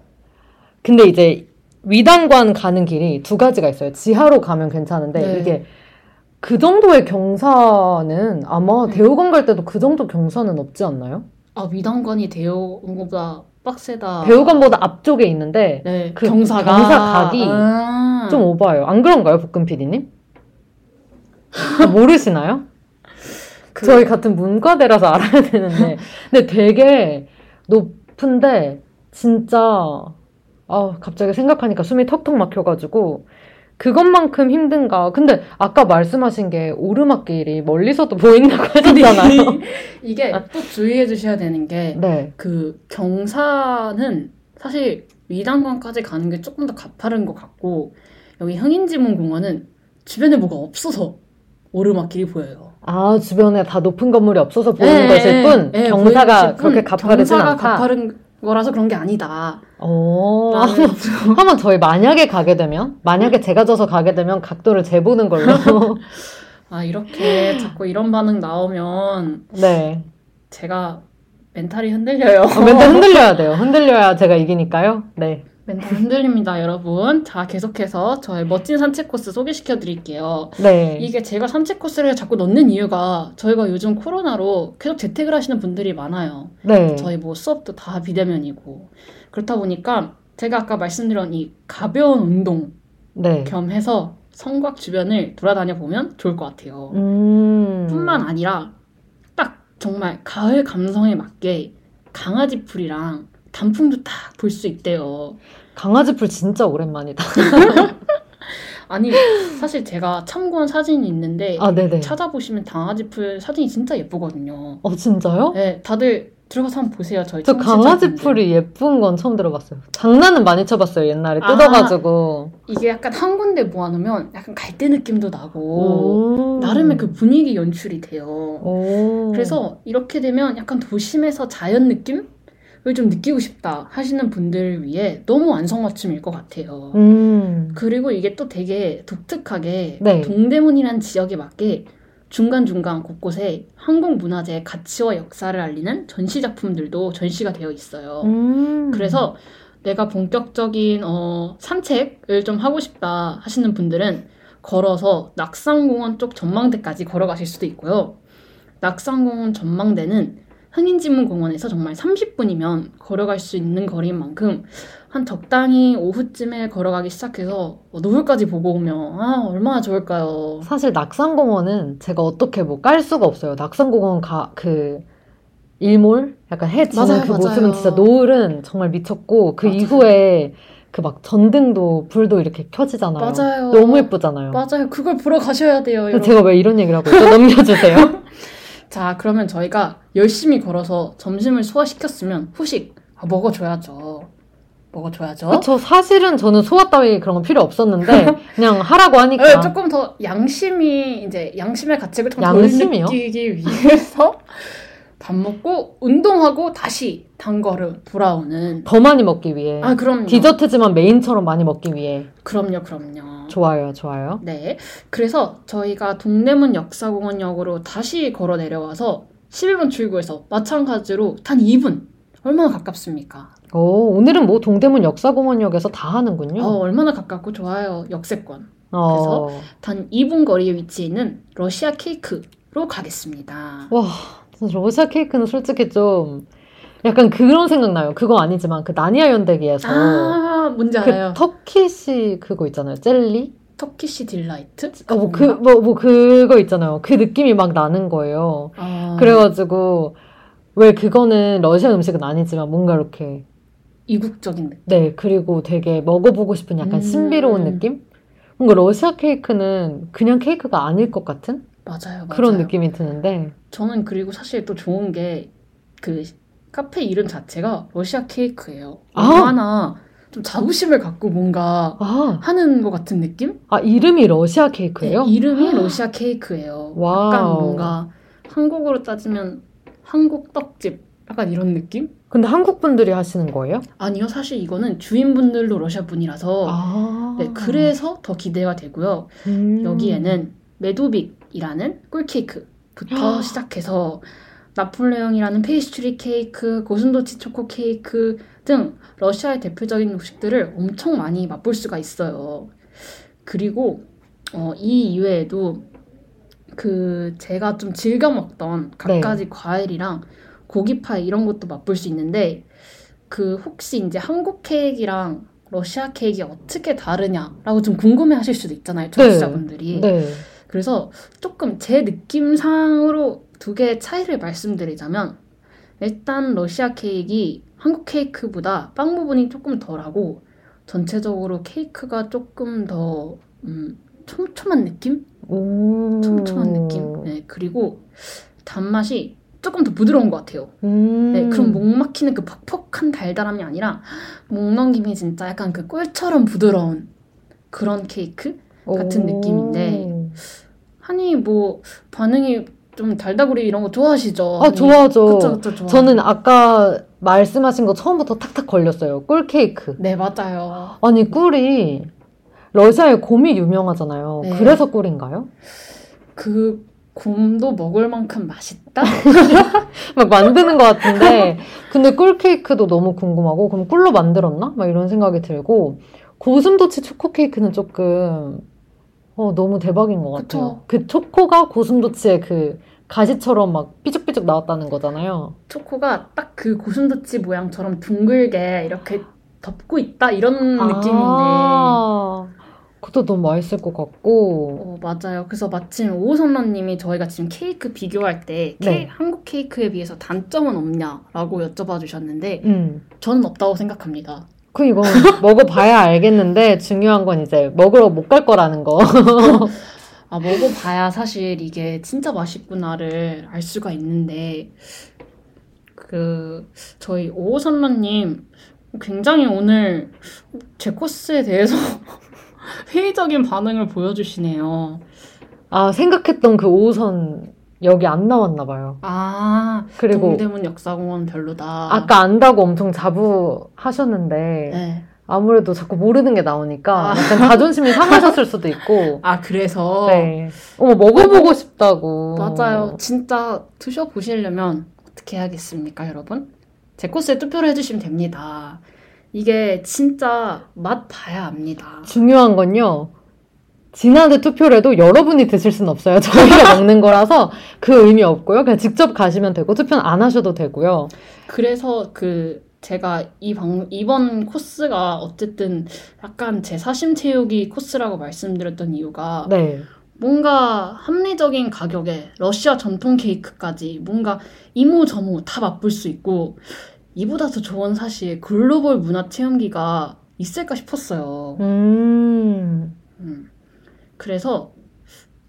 근데 이제 위단관 가는 길이 두 가지가 있어요. 지하로 가면 괜찮은데 네. 이게 그 정도의 경사는 아마 대우관 갈 때도 그 정도 경사는 없지 않나요? 아 위단관이 대우보다 빡세다. 대우관보다 앞쪽에 있는데 네 그 경사가 경사 각이 아. 좀 오바예요. 안 그런가요, 볶음 PD님? 모르시나요? 그- 저희 같은 문과대라서 알아야 되는데 근데 되게 높은데 진짜 아 갑자기 생각하니까 숨이 턱턱 막혀가지고 그것만큼 힘든가 근데 아까 말씀하신 게 오르막길이 멀리서도 보인다고 하셨잖아요 이게 또 주의해 주셔야 되는 게네그 경사는 사실 위단관까지 가는 게 조금 더 가파른 것 같고 여기 흥인지문 공원은 주변에 뭐가 없어서 오르막길이 보여요. 아, 주변에 다 높은 건물이 없어서 보이는 예, 것일 예, 뿐, 예, 경사가 그렇게 가파르진 경사가 않다. 가파른 거라서 그런 게 아니다. 오, 한번, 한번 저희 만약에 가게 되면, 만약에 제가 져서 가게 되면 각도를 재보는 걸로. 아 이렇게 자꾸 이런 반응 나오면 네. 제가 멘탈이 흔들려요. 어, 멘탈 흔들려야 돼요. 흔들려야 제가 이기니까요. 네. 멘탈 흔들립니다, 여러분. 자, 계속해서 저의 멋진 산책 코스 소개시켜 드릴게요. 네. 이게 제가 산책 코스를 자꾸 넣는 이유가 저희가 요즘 코로나로 계속 재택을 하시는 분들이 많아요. 네. 저희 뭐 수업도 다 비대면이고. 그렇다 보니까 제가 아까 말씀드린 이 가벼운 운동 네. 겸 해서 성곽 주변을 돌아다녀 보면 좋을 것 같아요. 음. 뿐만 아니라 딱 정말 가을 감성에 맞게 강아지 풀이랑 단풍도 딱 볼 수 있대요. 강아지 풀 진짜 오랜만이다. 아니 사실 제가 참고한 사진이 있는데 아. 찾아보시면 강아지 풀 사진이 진짜 예쁘거든요. 어, 진짜요? 네, 다들 들어가서 한번 보세요. 저희 저 강아지. 풀이 예쁜 건 처음 들어봤어요. 장난은 많이 쳐봤어요, 옛날에. 아. 뜯어가지고. 이게 약간 한 군데 모아놓으면 약간 갈대 느낌도 나고 오. 나름의 그 분위기 연출이 돼요. 오. 그래서 이렇게 되면 약간 도심에서 자연 느낌을 좀 느끼고 싶다 하시는 분들을 위해 너무 완성맞춤일 것 같아요. 음. 그리고 이게 또 되게 독특하게 네. 동대문이라는 지역에 맞게 중간중간 곳곳에 한국 문화재의 가치와 역사를 알리는 전시 작품들도 전시가 되어 있어요. 음. 그래서 내가 본격적인 어, 산책을 좀 하고 싶다 하시는 분들은 걸어서 낙산공원 쪽 전망대까지 걸어가실 수도 있고요. 낙산공원 전망대는 흥인지문공원에서 정말 30분이면 걸어갈 수 있는 거리인 만큼 한 적당히 오후쯤에 걸어가기 시작해서 어, 노을까지 보고 오면 아 얼마나 좋을까요? 사실 낙산공원은 제가 어떻게 뭐 깔 수가 없어요. 낙산공원 가, 그, 일몰? 약간 해 지는 맞아요, 그 맞아요. 모습은 진짜 노을은 정말 미쳤고, 그 맞아요. 이후에 그 막 전등도, 불도 이렇게 켜지잖아요. 맞아요. 너무 예쁘잖아요. 맞아요. 그걸 보러 가셔야 돼요. 여러분. 제가 왜 이런 얘기를 하고 있죠? 넘겨주세요. 자, 그러면 저희가 열심히 걸어서 점심을 소화시켰으면 후식 아, 먹어줘야죠. 먹어줘야죠. 저 사실은 저는 소화 따위 그런 건 필요 없었는데, 그냥 하라고 하니까. 네, 조금 더 양심이 이제 양심의 가책을 좀덜 양심이요? 느끼기 위해서 밥 먹고 운동하고 다시 단 거를 돌아오는. 더 많이 먹기 위해. 아, 그럼요. 디저트지만 메인처럼 많이 먹기 위해. 그럼요, 그럼요. 좋아요, 좋아요. 네. 그래서 저희가 동대문 역사공원역으로 다시 걸어 내려와서 11번 출구에서 마찬가지로 단 2분. 얼마나 가깝습니까? 오, 오늘은 뭐 동대문 역사공원역에서 다 하는군요. 어, 얼마나 가깝고 좋아요. 역세권. 어. 단 2분 거리에 위치해 있는 러시아 케이크로 가겠습니다. 와, 러시아 케이크는 솔직히 좀 약간 그런 생각 나요. 그거 아니지만 그 나니아 연대기에서 아, 뭔지 그 알아요. 터키시 그거 있잖아요. 젤리? 터키시 딜라이트? 어, 뭐 그, 뭐, 뭐 그거 있잖아요. 그 느낌이 막 나는 거예요. 아, 그래가지고 왜 그거는 러시아 음식은 아니지만 뭔가 이렇게 이국적인 느낌. 네 그리고 되게 먹어보고 싶은 약간 음. 신비로운 느낌? 뭔가 러시아 케이크는 그냥 케이크가 아닐 것 같은 맞아요, 맞아요. 그런 느낌이 드는데 저는 그리고 사실 또 좋은 게 그 카페 이름 자체가 러시아 케이크예요. 아. 얼마나 좀 자부심을 갖고 뭔가 아, 하는 것 같은 느낌? 아 이름이 러시아 케이크예요? 네, 이름이 러시아 케이크예요. 와우. 약간 뭔가 한국으로 따지면 한국 떡집 약간 이런 느낌? 근데 한국 분들이 하시는 거예요? 아니요, 사실 이거는 주인분들도 러시아 분이라서 아. 네, 그래서 더 기대가 되고요. 음. 여기에는 메도빅이라는 꿀케이크부터 시작해서 나폴레옹이라는 페이스트리 케이크, 고슴도치 초코 케이크 등 러시아의 대표적인 음식들을 엄청 많이 맛볼 수가 있어요. 그리고 어, 이 이외에도 그 제가 좀 즐겨 먹던 네. 갖가지 과일이랑 고기파이 이런 것도 맛볼 수 있는데 그 혹시 이제 한국 케이크랑 러시아 케이크가 어떻게 다르냐라고 좀 궁금해 하실 수도 있잖아요, 청취자분들이. 네. 그래서 조금 제 느낌상으로 두 개의 차이를 말씀드리자면 일단 러시아 케이크 한국 케이크보다 빵 부분이 조금 덜하고 전체적으로 케이크가 조금 더 음, 촘촘한 느낌? 오. 촘촘한 느낌? 네, 그리고 단맛이 조금 더 부드러운 것 같아요. 음. 네, 그럼 목 막히는 그 퍽퍽한 달달함이 아니라 목 넘김이 진짜 약간 그 꿀처럼 부드러운 그런 케이크? 같은 오. 느낌인데. 하니 뭐 반응이 좀 달다구리 이런 거 좋아하시죠? 아, 좋아하죠. 그쵸 그쵸 좋아. 저는 아까 말씀하신 거 처음부터 탁탁 걸렸어요. 꿀 케이크. 네 맞아요. 아니, 꿀이 러시아의 곰이 유명하잖아요. 네. 그래서 꿀인가요? 그 곰도 먹을 만큼 맛있다? 막 만드는 것 같은데. 근데 꿀 케이크도 너무 궁금하고, 그럼 꿀로 만들었나? 막 이런 생각이 들고, 고슴도치 초코 케이크는 조금, 어, 너무 대박인 것 같아요. 그쵸. 그 초코가 고슴도치의 그 가시처럼 막 삐죽삐죽 나왔다는 거잖아요. 초코가 딱 그 고슴도치 모양처럼 둥글게 이렇게 덮고 있다 이런 느낌인데 아, 그것도 너무 맛있을 것 같고. 어, 맞아요. 그래서 마침 오선라님이 저희가 지금 케이크 비교할 때 케- 네. 한국 케이크에 비해서 단점은 없냐라고 여쭤봐 주셨는데 음. 저는 없다고 생각합니다. 그 이건 먹어봐야 알겠는데 중요한 건 이제 먹으러 못 갈 거라는 거. 아 먹어봐야 사실 이게 진짜 맛있구나를 알 수가 있는데 그 저희 오선라님 굉장히 오늘 제 코스에 대해서 회의적인 반응을 보여주시네요. 아 생각했던 그 5호선 여기 안 나왔나 봐요. 아 그리고 동대문 역사공원 별로다. 아까 안다고 엄청 자부하셨는데 네. 아무래도 자꾸 모르는 게 나오니까 아. 약간 자존심이 상하셨을 수도 있고. 아 그래서 네. 어머 먹어보고 싶다고. 맞아요. 진짜 드셔 보시려면 어떻게 해야겠습니까, 여러분? 제 코스에 투표를 해주시면 됩니다. 이게 진짜 맛 봐야 압니다. 중요한 건요. 지난해 투표를 해도 여러분이 드실 수는 없어요. 저희가 먹는 거라서 그 의미 없고요. 그냥 직접 가시면 되고 투표는 안 하셔도 되고요. 그래서 그 제가 이 방, 이번 코스가 어쨌든 약간 제 사심 채우기 코스라고 말씀드렸던 이유가 네. 뭔가 합리적인 가격에 러시아 전통 케이크까지 뭔가 이모저모 다 맛볼 수 있고 이보다 더 좋은 사실 글로벌 문화 체험기가 있을까 싶었어요. 음. 음. 그래서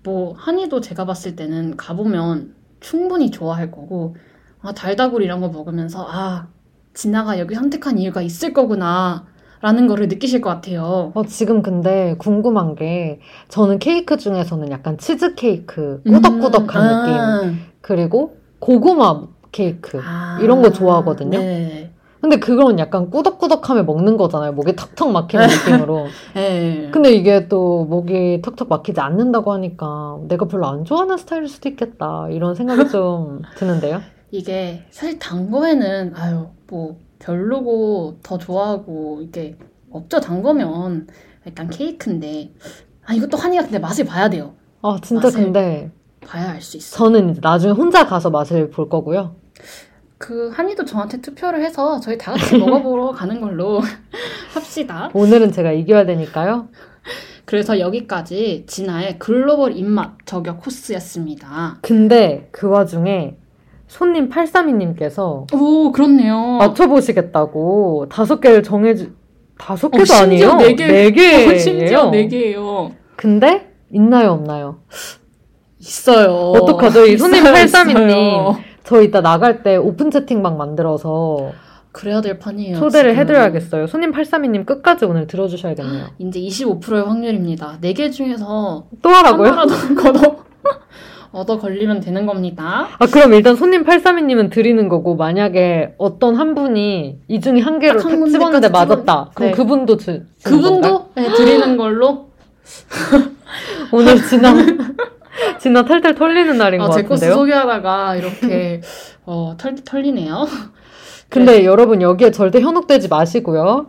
뭐 한이도 제가 봤을 때는 가보면 충분히 좋아할 거고 아 달다구리 이런 거 먹으면서 아 진아가 여기 선택한 이유가 있을 거구나 라는 거를 느끼실 것 같아요. 어, 지금 근데 궁금한 게 저는 케이크 중에서는 약간 치즈 케이크 꾸덕꾸덕한 음, 느낌 아. 그리고 고구마 케이크 아. 이런 거 좋아하거든요. 네. 근데 그건 약간 꾸덕꾸덕함에 먹는 거잖아요. 목이 턱턱 막히는 느낌으로. 네. 근데 이게 또 목이 턱턱 막히지 않는다고 하니까 내가 별로 안 좋아하는 스타일일 수도 있겠다. 이런 생각이 좀 드는데요. 이게 사실 단 거에는 아유 뭐 별로고 더 좋아하고 이게 없죠 단 거면 약간 케이크인데 아 이것도 한이가 근데 맛을 봐야 돼요 아, 진짜 맛을- 근데 봐야 알 수 있어 저는 이제 나중에 혼자 가서 맛을 볼 거고요. 그 한이도 저한테 투표를 해서 저희 다 같이 먹어보러 가는 걸로 합시다 오늘은 제가 이겨야 되니까요. 그래서 여기까지 진아의 글로벌 입맛 저격 코스였습니다 근데 그 와중에 손님 832님께서 오 그렇네요 맞춰보시겠다고 다섯 개를 정해주, 다섯 어, 개도 심지어 아니에요? 네 개. 네 개예요. 어, 심지어 4개예요 근데 있나요, 없나요? 있어요 어떡하죠? 이 손님 있어요, 832님. 있어요. 저 이따 나갈 때 오픈 채팅방 만들어서 그래야 될 판이에요 초대를 지금. 해드려야겠어요. 손님 832님 끝까지 오늘 들어주셔야겠네요. 이제 25%의 확률입니다. 4개 중에서 또 하라고요? 하나라도 얻어 걸리면 되는 겁니다. 아, 그럼 일단 손님 832님은 드리는 거고, 만약에 어떤 한 분이 이 중에 한 개로 딱한 탁 집었는데 맞았다. 그럼 네. 그분도 주? 그분도 네, 드리는 걸로 오늘 지나, 지나 탈탈 털리는 날인 아, 것제 코스 같은데요? 소개하다가 이렇게 어, 털, 털리네요. 근데 여러분 여기에 절대 현혹되지 마시고요.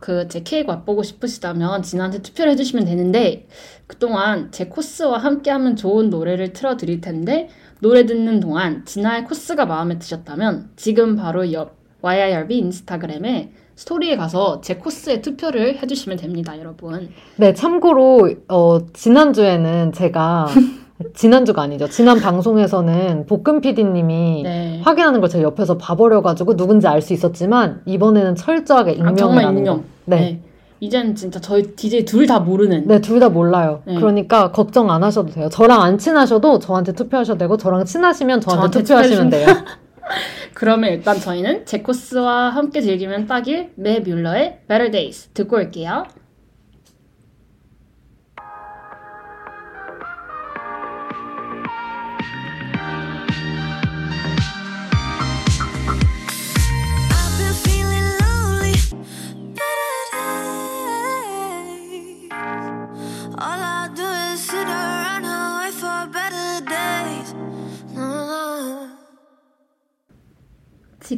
그 제 케이크 맛보고 싶으시다면 진한테 투표를 해주시면 되는데 그동안 제 코스와 함께하면 좋은 노래를 틀어드릴 텐데 노래 듣는 동안 진아의 코스가 마음에 드셨다면 지금 바로 옆 YIRB 인스타그램에 스토리에 가서 제 코스에 투표를 해주시면 됩니다, 여러분. 네, 참고로, 어, 지난주에는 제가, 지난주가 아니죠. 지난 방송에서는 볶음 PD님이 네. 확인하는 걸 제가 옆에서 봐버려가지고 누군지 알 수 있었지만, 이번에는 철저하게 아, 익명을 정말 하는 익명. 거. 네. 네. 이젠 진짜 저희 DJ 둘 다 모르는. 네, 둘 다 몰라요. 네. 그러니까 걱정 안 하셔도 돼요. 저랑 안 친하셔도 저한테 투표하셔도 되고, 저랑 친하시면 저한테, 저한테 투표하시면 돼요. 그러면 일단 저희는 제 코스와 함께 즐기면 딱일 매 뮬러의 Better Days 듣고 올게요.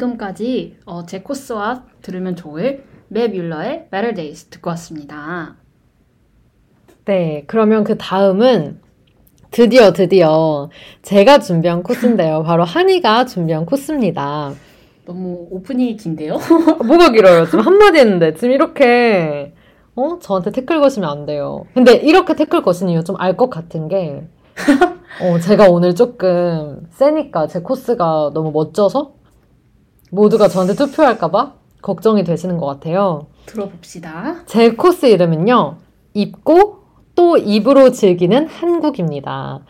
지금까지 어, 제 코스와 들으면 좋을 매 뮬러의 Better Days 듣고 왔습니다. 네, 그러면 그 다음은 드디어 드디어 제가 준비한 코스인데요. 바로 한이가 준비한 코스입니다. 너무 오프닝이 긴데요? 뭐가 길어요? 지금 한마디 했는데 지금 이렇게 어? 저한테 태클 거시면 안 돼요. 근데 이렇게 태클 거신 이유 좀 알 것 같은 게, 어, 제가 오늘 조금 세니까 제 코스가 너무 멋져서 모두가 저한테 투표할까봐 걱정이 되시는 것 같아요. 들어봅시다. 제 코스 이름은요, 입고 또 입으로 즐기는 한국입니다.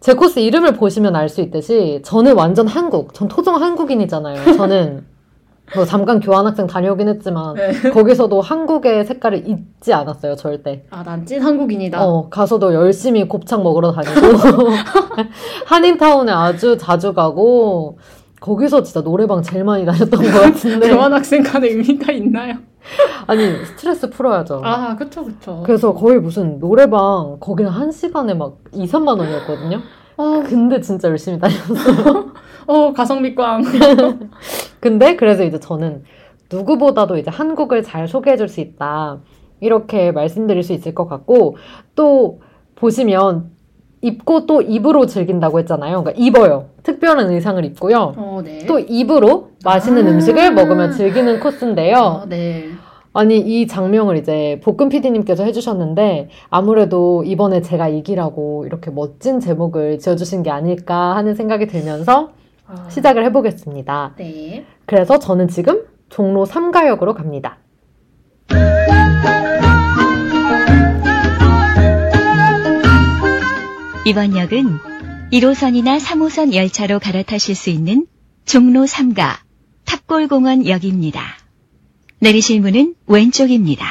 제 코스 이름을 보시면 알 수 있듯이 저는 완전 한국, 전 토종 한국인이잖아요. 저는 뭐 잠깐 교환학생 다녀오긴 했지만 네. 거기서도 한국의 색깔을 잊지 않았어요, 절대. 아, 난 찐 한국인이다. 어, 가서도 열심히 곱창 먹으러 다니고 한인타운에 아주 자주 가고 거기서 진짜 노래방 제일 많이 다녔던 것 같은데 교환학생 간의 의미가 있나요? 아니 스트레스 풀어야죠. 아, 그쵸, 그쵸. 그래서 거의 무슨 노래방 거기는 한 시간에 막 2, 3만 원이었거든요. 아, 근데 진짜 열심히 다녔어요. 어, 가성비 꽝. 근데 그래서 이제 저는 누구보다도 이제 한국을 잘 소개해 줄 수 있다. 이렇게 말씀드릴 수 있을 것 같고 또 보시면 입고 또 입으로 즐긴다고 했잖아요. 그러니까 입어요. 특별한 의상을 입고요. 어, 네. 또 입으로 맛있는 아. 음식을 먹으며 즐기는 코스인데요. 아, 네. 아니 이 장면을 이제 볶음 PD님께서 해주셨는데 아무래도 이번에 제가 이기라고 이렇게 멋진 제목을 지어주신 게 아닐까 하는 생각이 들면서 아, 시작을 해보겠습니다. 네. 그래서 저는 지금 종로 3가역으로 갑니다. 이번 역은 1호선이나 3호선 열차로 갈아타실 수 있는 종로 3가 탑골공원 역입니다. 내리실 문은 왼쪽입니다.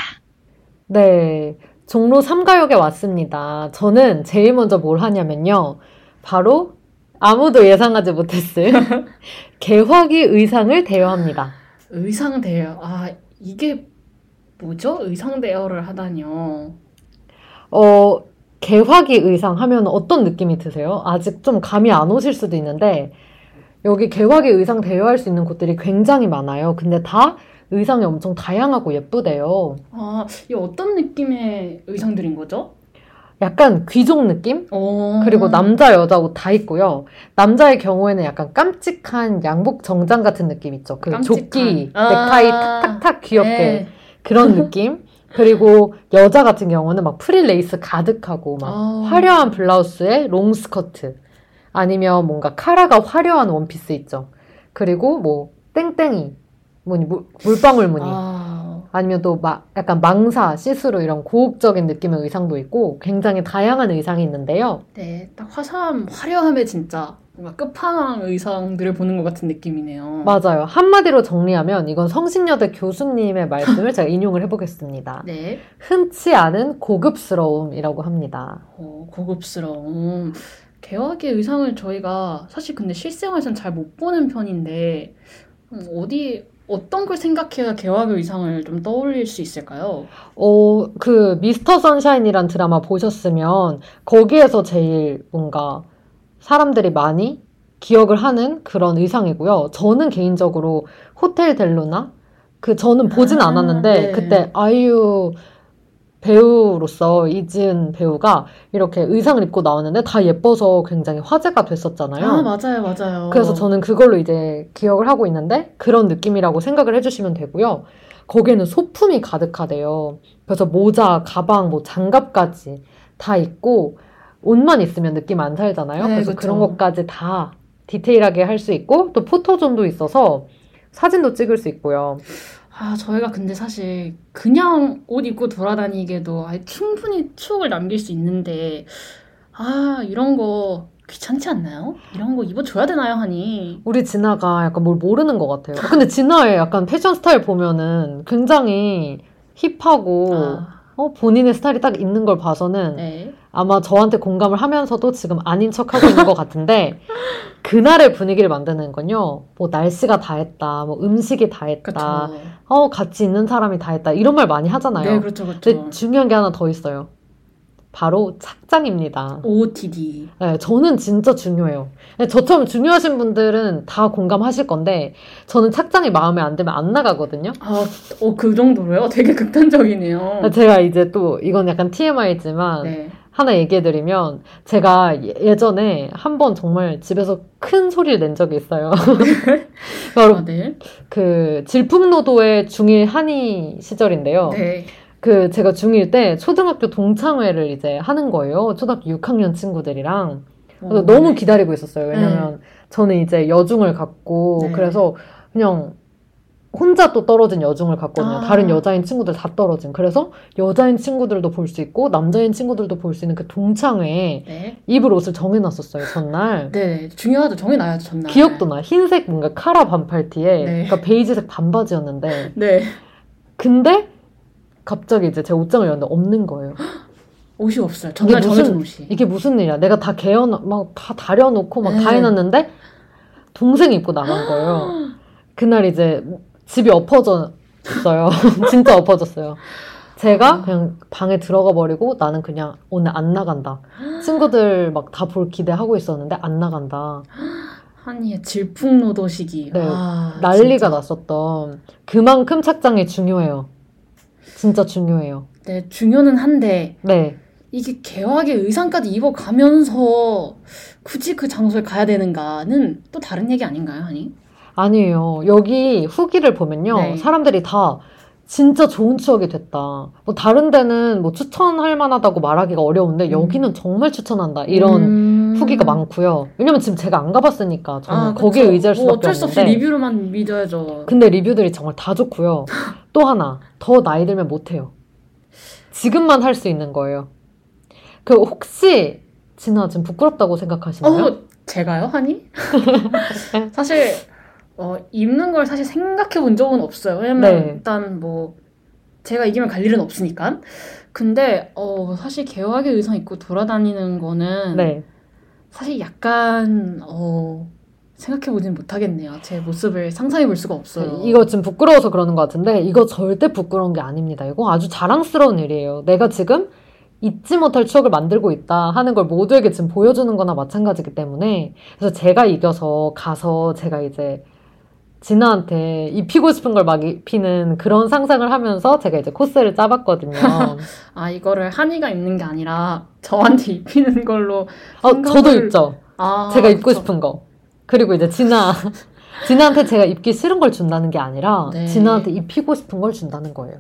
네, 종로 3가역에 왔습니다. 저는 제일 먼저 뭘 하냐면요. 바로 아무도 예상하지 못했을 개화기 의상을 대여합니다. 의상 대여. 아, 이게 뭐죠? 의상 대여를 하다니요. 어, 개화기 의상 하면 어떤 느낌이 드세요? 아직 좀 감이 안 오실 수도 있는데, 여기 개화기 의상 대여할 수 있는 곳들이 굉장히 많아요. 근데 다 의상이 엄청 다양하고 예쁘대요. 아, 이 어떤 느낌의 의상들인 거죠? 약간 귀족 느낌? 어. 그리고 남자, 여자 옷 다 있고요. 남자의 경우에는 약간 깜찍한 양복 정장 같은 느낌 있죠. 그 깜찍한. 조끼, 아. 넥타이 탁탁탁 귀엽게. 네. 그런 느낌? 그리고 여자 같은 경우는 막 프릴 레이스 가득하고 막 아. 화려한 블라우스에 롱 스커트 아니면 뭔가 카라가 화려한 원피스 있죠. 그리고 뭐 땡땡이 무늬 물, 물방울 무늬 아, 아니면 또 막 약간 망사 시스루 이런 고혹적인 느낌의 의상도 있고 굉장히 다양한 의상이 있는데요. 네. 딱 화사함, 화려함에 진짜 뭔가 끝판왕 의상들을 보는 것 같은 느낌이네요. 맞아요. 한마디로 정리하면 이건 성신여대 교수님의 말씀을 제가 인용을 해보겠습니다. 네. 흔치 않은 고급스러움이라고 합니다. 어, 고급스러움. 개화기 의상을 저희가 사실 근데 실생활에선 잘못 보는 편인데 음, 어디 어떤 걸 생각해야 개화기 의상을 좀 떠올릴 수 있을까요? 어, 그 미스터 선샤인이란 드라마 보셨으면 거기에서 제일 뭔가 사람들이 많이 기억을 하는 그런 의상이고요. 저는 개인적으로 호텔 델루나 그 저는 보진 아, 않았는데 네. 그때 아이유 배우로서 이지은 배우가 이렇게 의상을 입고 나왔는데 다 예뻐서 굉장히 화제가 됐었잖아요. 아 맞아요 맞아요. 그래서 저는 그걸로 이제 기억을 하고 있는데 그런 느낌이라고 생각을 해주시면 되고요. 거기에는 소품이 가득하대요. 그래서 모자, 가방, 뭐 장갑까지 다 있고 옷만 있으면 느낌 안 살잖아요. 네, 그래서 그쵸. 그런 것까지 다 디테일하게 할 수 있고 또 포토존도 있어서 사진도 찍을 수 있고요. 아 저희가 근데 사실 그냥 옷 입고 돌아다니기에도 아예 충분히 추억을 남길 수 있는데 아 이런 거 귀찮지 않나요? 이런 거 입어줘야 되나요, 하니? 우리 진아가 약간 뭘 모르는 것 같아요. 근데 진아의 약간 패션 스타일 보면은 굉장히 힙하고 아, 어, 본인의 스타일이 딱 있는 걸 봐서는 네. 아마 저한테 공감을 하면서도 지금 아닌 척하고 있는 것 같은데 그날의 분위기를 만드는 건요. 뭐 날씨가 다 했다, 뭐 음식이 다 했다, 그렇죠. 어 같이 있는 사람이 다 했다 이런 말 많이 하잖아요. 네, 그렇죠, 그렇죠. 근데 중요한 게 하나 더 있어요. 바로 착장입니다. OOTD. 네, 저는 진짜 중요해요. 네, 저처럼 중요하신 분들은 다 공감하실 건데 저는 착장이 마음에 안 들면 안 나가거든요. 아, 어, 그 정도로요? 되게 극단적이네요. 제가 이제 또 이건 약간 TMI지만 네. 하나 얘기해드리면 제가 예- 예전에 한 번 정말 집에서 큰 소리를 낸 적이 있어요. 바로 아, 네. 그 질풍노도의 중일 한의 시절인데요. 네. 그 제가 중1 때 초등학교 동창회를 이제 하는 거예요. 초등학교 6학년 친구들이랑. 그래서 어, 너무 네. 기다리고 있었어요. 왜냐면 저는 이제 여중을 갖고 네. 그래서 그냥 혼자 또 떨어진 여중을 갔거든요. 아. 다른 여자인 친구들 다 떨어진. 그래서 여자인 친구들도 볼 수 있고 남자인 친구들도 볼 수 있는 그 동창회에 네. 입을 옷을 정해놨었어요. 전날. 네, 중요하죠. 정해놔야죠, 전날. 기억도 나. 흰색 뭔가 카라 반팔 티에 네. 그러니까 베이지색 반바지였는데 네. 근데 갑자기 이제 제 옷장을 열었는데 없는 거예요. 옷이 없어요. 전날 정해준 옷이. 이게 무슨 일이야? 내가 다 개어 막다 다려놓고 막다 네. 해놨는데 동생이 입고 나간 거예요. 그날 이제 집이 엎어졌어요. 진짜 엎어졌어요. 제가 그냥 방에 들어가 버리고 나는 그냥 오늘 안 나간다. 친구들 막 다 볼 기대하고 있었는데 안 나간다. 한이의 질풍노도시기. 네, 아, 난리가 진짜. 났었던 그만큼 착장이 중요해요. 진짜 중요해요. 네, 중요는 한데 네. 이게 개화의 의상까지 입어가면서 굳이 그 장소에 가야 되는가는 또 다른 얘기 아닌가요, 한이? 아니에요. 여기 후기를 보면요. 네. 사람들이 다 진짜 좋은 추억이 됐다. 뭐 다른 데는 뭐 추천할 만하다고 말하기가 어려운데 음. 여기는 정말 추천한다. 이런 음. 후기가 많고요. 왜냐면 지금 제가 안 가봤으니까 저는 아, 거기에. 의지할 뭐 수밖에 어쩔 수 없이 없는데. 리뷰로만 믿어야죠. 근데 리뷰들이 정말 다 좋고요. 또 하나 더 나이 들면 못해요. 지금만 할 수 있는 거예요. 그 혹시 진아 지금 부끄럽다고 생각하시나요? 어, 제가요, 한이? 사실 어, 입는 걸 사실 생각해 본 적은 없어요. 왜냐면 네. 일단 뭐 제가 이기면 갈 일은 없으니까. 근데 어, 사실 개화의 의상 입고 돌아다니는 거는 네. 사실 약간 어, 생각해 보진 못하겠네요. 제 모습을 상상해 볼 수가 없어요. 이거 지금 부끄러워서 그러는 것 같은데 이거 절대 부끄러운 게 아닙니다. 이거 아주 자랑스러운 일이에요. 내가 지금 잊지 못할 추억을 만들고 있다 하는 걸 모두에게 지금 보여주는 거나 마찬가지기 때문에 그래서 제가 이겨서 가서 제가 이제 진아한테 입히고 싶은 걸 막 입히는 그런 상상을 하면서 제가 이제 코스를 짜봤거든요. 아 이거를 한이가 입는 게 아니라 저한테 입히는 걸로 어, 생각을- 저도 입죠. 아, 제가 입고 그쵸. 싶은 거. 그리고 이제 진아, 진아한테 제가 입기 싫은 걸 준다는 게 아니라 네. 진아한테 입히고 싶은 걸 준다는 거예요.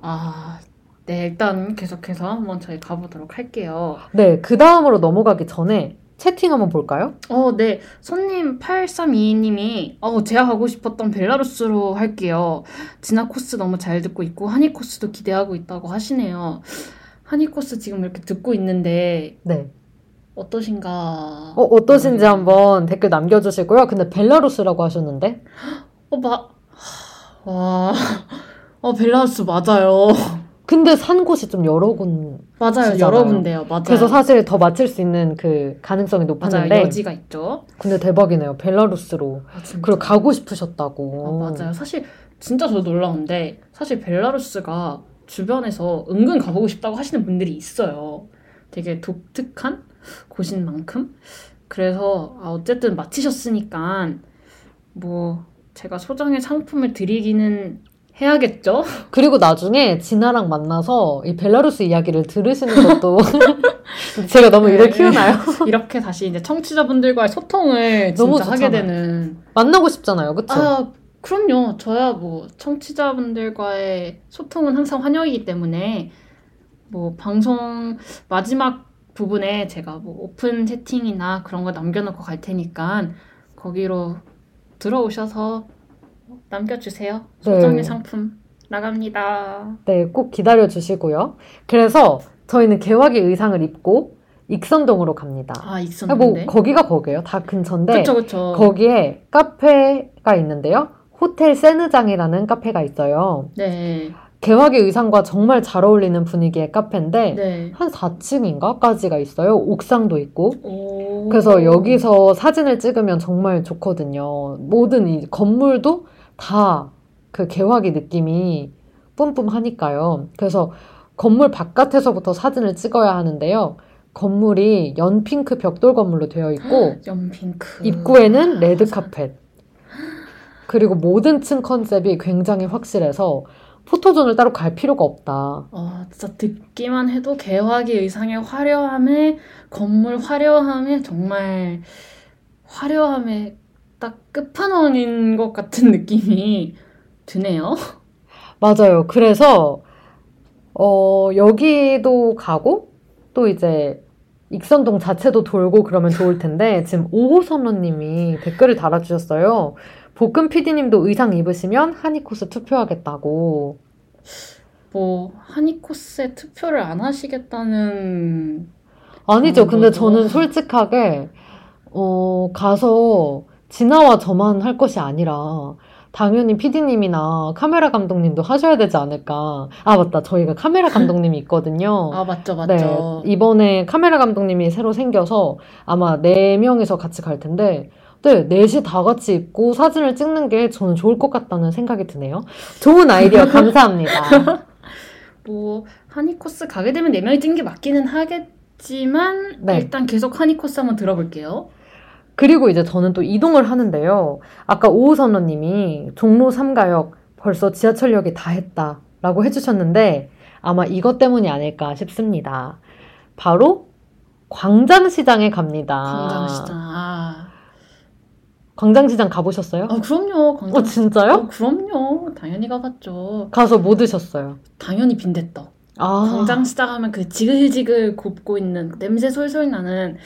아, 네, 일단 계속해서 한번 저희 가보도록 할게요. 네, 그 다음으로 넘어가기 전에 채팅 한번 볼까요? 어, 네. 손님 8322님이, 어, 제가 가고 싶었던 벨라루스로 할게요. 진화 코스 너무 잘 듣고 있고, 하니 코스도 기대하고 있다고 하시네요. 하니 코스 지금 이렇게 듣고 있는데, 네. 어떠신가? 어, 어떠신지 음. 한번 댓글 남겨 주시고요. 근데 벨라루스라고 하셨는데? 어, 마, 와, 어, 벨라루스 맞아요. 근데 산 곳이 좀 여러 곳. 맞아요. 여러 군데요. 맞아요. 그래서 사실 더 맞힐 수 있는 그 가능성이 맞아요. 높았는데. 여지가 있죠. 근데 대박이네요. 벨라루스로. 아. 그리고 가고 싶으셨다고. 아, 맞아요. 사실 진짜 저 놀라운데 사실 벨라루스가 주변에서 은근 가보고 싶다고 하시는 분들이 있어요. 되게 독특한 곳인 만큼. 그래서 아, 어쨌든 마치셨으니까 뭐 제가 소정의 상품을 드리기는 해야겠죠? 그리고 나중에 진아랑 만나서 이 벨라루스 이야기를 들으시는 것도 제가 너무 일을 네. 키우나요? 이렇게 다시 이제 청취자분들과의 소통을 너무 진짜 하게 좋잖아요. 되는 만나고 싶잖아요. 그쵸? 아, 그럼요. 저야 뭐 청취자분들과의 소통은 항상 환영이기 때문에 뭐 방송 마지막 부분에 제가 뭐 오픈 채팅이나 그런 거 남겨놓고 갈 테니까 거기로 들어오셔서 남겨주세요. 소정의 네. 상품 나갑니다. 네, 꼭 기다려 주시고요. 그래서 저희는 개화기 의상을 입고 익선동으로 갑니다. 아뭐 있었는데. 거기가 거기예요. 다 근처인데 그쵸 그쵸. 거기에 카페가 있는데요. 호텔 세느장이라는 카페가 있어요. 네. 개화기 의상과 정말 잘 어울리는 분위기의 카페인데 네. 한 4층인가까지가 있어요. 옥상도 있고. 오. 그래서 여기서 사진을 찍으면 정말 좋거든요. 모든 이 건물도 다 그 개화기 느낌이 뿜뿜하니까요. 그래서 건물 바깥에서부터 사진을 찍어야 하는데요. 건물이 연핑크 벽돌 건물로 되어 있고 연핑크. 입구에는 레드 카펫. 그리고 모든 층 컨셉이 굉장히 확실해서 포토존을 따로 갈 필요가 없다. 어, 진짜 듣기만 해도 개화기 의상의 화려함에 건물 화려함에 정말 화려함에 딱 끝판왕인 것 같은 느낌이 드네요. 맞아요. 그래서 어, 여기도 가고, 또 이제, 익선동 자체도 돌고 그러면 좋을 텐데, 지금 5호 선원님이 댓글을 달아주셨어요. 볶음 PD님도 의상 입으시면 하니코스 투표하겠다고. 뭐 하니코스에 투표를 안 하시겠다는 아니죠. 근데 음, 저는? 솔직하게, 어, 가서 진아와 저만 할 것이 아니라, 당연히 PD님이나 카메라 감독님도 하셔야 되지 않을까. 아, 맞다. 저희가 카메라 감독님이 있거든요. 아 맞죠 네. 맞죠. 이번에 카메라 감독님이 새로 생겨서 아마 네명이서 같이 갈 텐데, 네, 넷이 다 같이 입고 사진을 찍는 게 저는 좋을 것 같다는 생각이 드네요. 좋은 아이디어 감사합니다. 뭐 하니코스 가게 되면 네 명이 찍는 게 맞기는 하겠지만 네. 일단 계속 하니코스 한번 들어볼게요. 그리고 이제 저는 또 이동을 하는데요. 아까 오우선너님이 종로 3가역 벌써 지하철역이 다 했다 라고 해주셨는데 아마 이것 때문이 아닐까 싶습니다. 바로 광장시장에 갑니다. 광장시장. 아, 광장시장 가보셨어요? 아 그럼요. 광장. 어, 진짜요? 어, 그럼요. 당연히 가봤죠. 가서 뭐 드셨어요? 당연히 빈대떡. 아, 광장시장 하면 그 지글지글 굽고 있는 냄새 솔솔 나는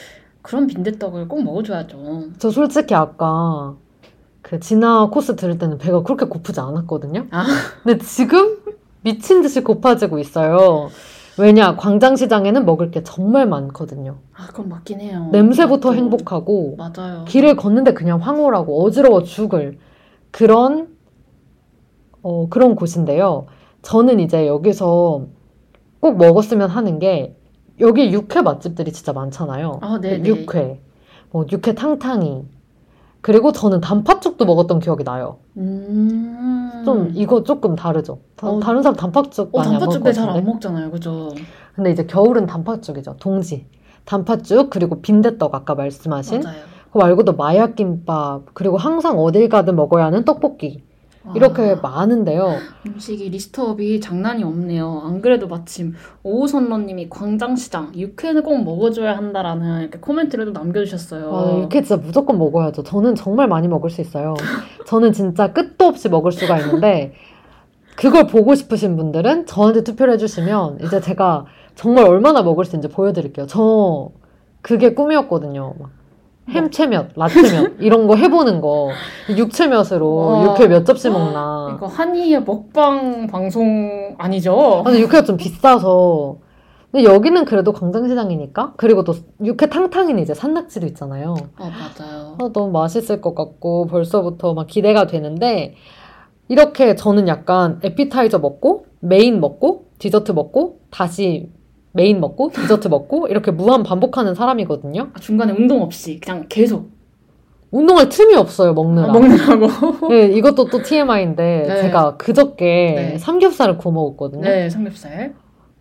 그런 빈대떡을 꼭 먹어줘야죠. 저 솔직히 아까 그 진화 코스 들을 때는 배가 그렇게 고프지 않았거든요. 아. 근데 지금 미친 듯이 고파지고 있어요. 왜냐, 광장시장에는 먹을 게 정말 많거든요. 아 그건 맞긴 해요. 냄새부터 맞죠. 행복하고, 맞아요. 길을 걷는데 그냥 황홀하고 어지러워 죽을 그런, 어, 그런 곳인데요. 저는 이제 여기서 꼭 먹었으면 하는 게, 여기 육회 맛집들이 진짜 많잖아요. 아, 네, 네. 육회, 뭐 육회 탕탕이. 그리고 저는 단팥죽도 먹었던 기억이 나요. 음. 좀 이거 조금 다르죠. 다, 어, 른 사람 단팥죽 어, 많이 안 먹을 단팥죽 것 잘안. 먹잖아요, 그죠? 근데 이제 겨울은 단팥죽이죠. 동지. 단팥죽 그리고 빈대떡 아까 말씀하신 맞아요. 그 말고도 마약김밥 그리고 항상 어딜 가든 먹어야 하는 떡볶이 이렇게 아, 많은데요. 음식이 리스트업이 장난이 없네요. 안 그래도 마침 오우선러님이 광장시장 육회는 꼭 먹어줘야 한다라는 이렇게 코멘트를 또 남겨주셨어요. 아, 이렇게 진짜 무조건 먹어야죠. 저는 정말 많이 먹을 수 있어요. 저는 진짜 끝도 없이 먹을 수가 있는데 그걸 보고 싶으신 분들은 저한테 투표를 해주시면 이제 제가 정말 얼마나 먹을 수 있는지 보여드릴게요. 저 그게 꿈이었거든요. 막 햄채몇, 라떼몇 이런 거 해보는 거 육채몇으로 와. 육회 몇 접시 먹나. 이거 한이의 먹방 방송 아니죠? 아, 근데 육회가 좀 비싸서. 근데 여기는 그래도 광장시장이니까. 그리고 또 육회 탕탕이는 이제 산낙지도 있잖아요. 어 맞아요. 아, 너무 맛있을 것 같고 벌써부터 막 기대가 되는데 이렇게 저는 약간 에피타이저 먹고 메인 먹고 디저트 먹고 다시 메인 먹고 디저트 먹고 이렇게 무한 반복하는 사람이거든요. 아, 중간에 운동 없이 그냥 계속 운동할 틈이 없어요 먹느라. 아, 먹느라고. 네, 이것도 또 TMI인데 네. 제가 그저께 네. 삼겹살을 구워 먹었거든요. 네 삼겹살.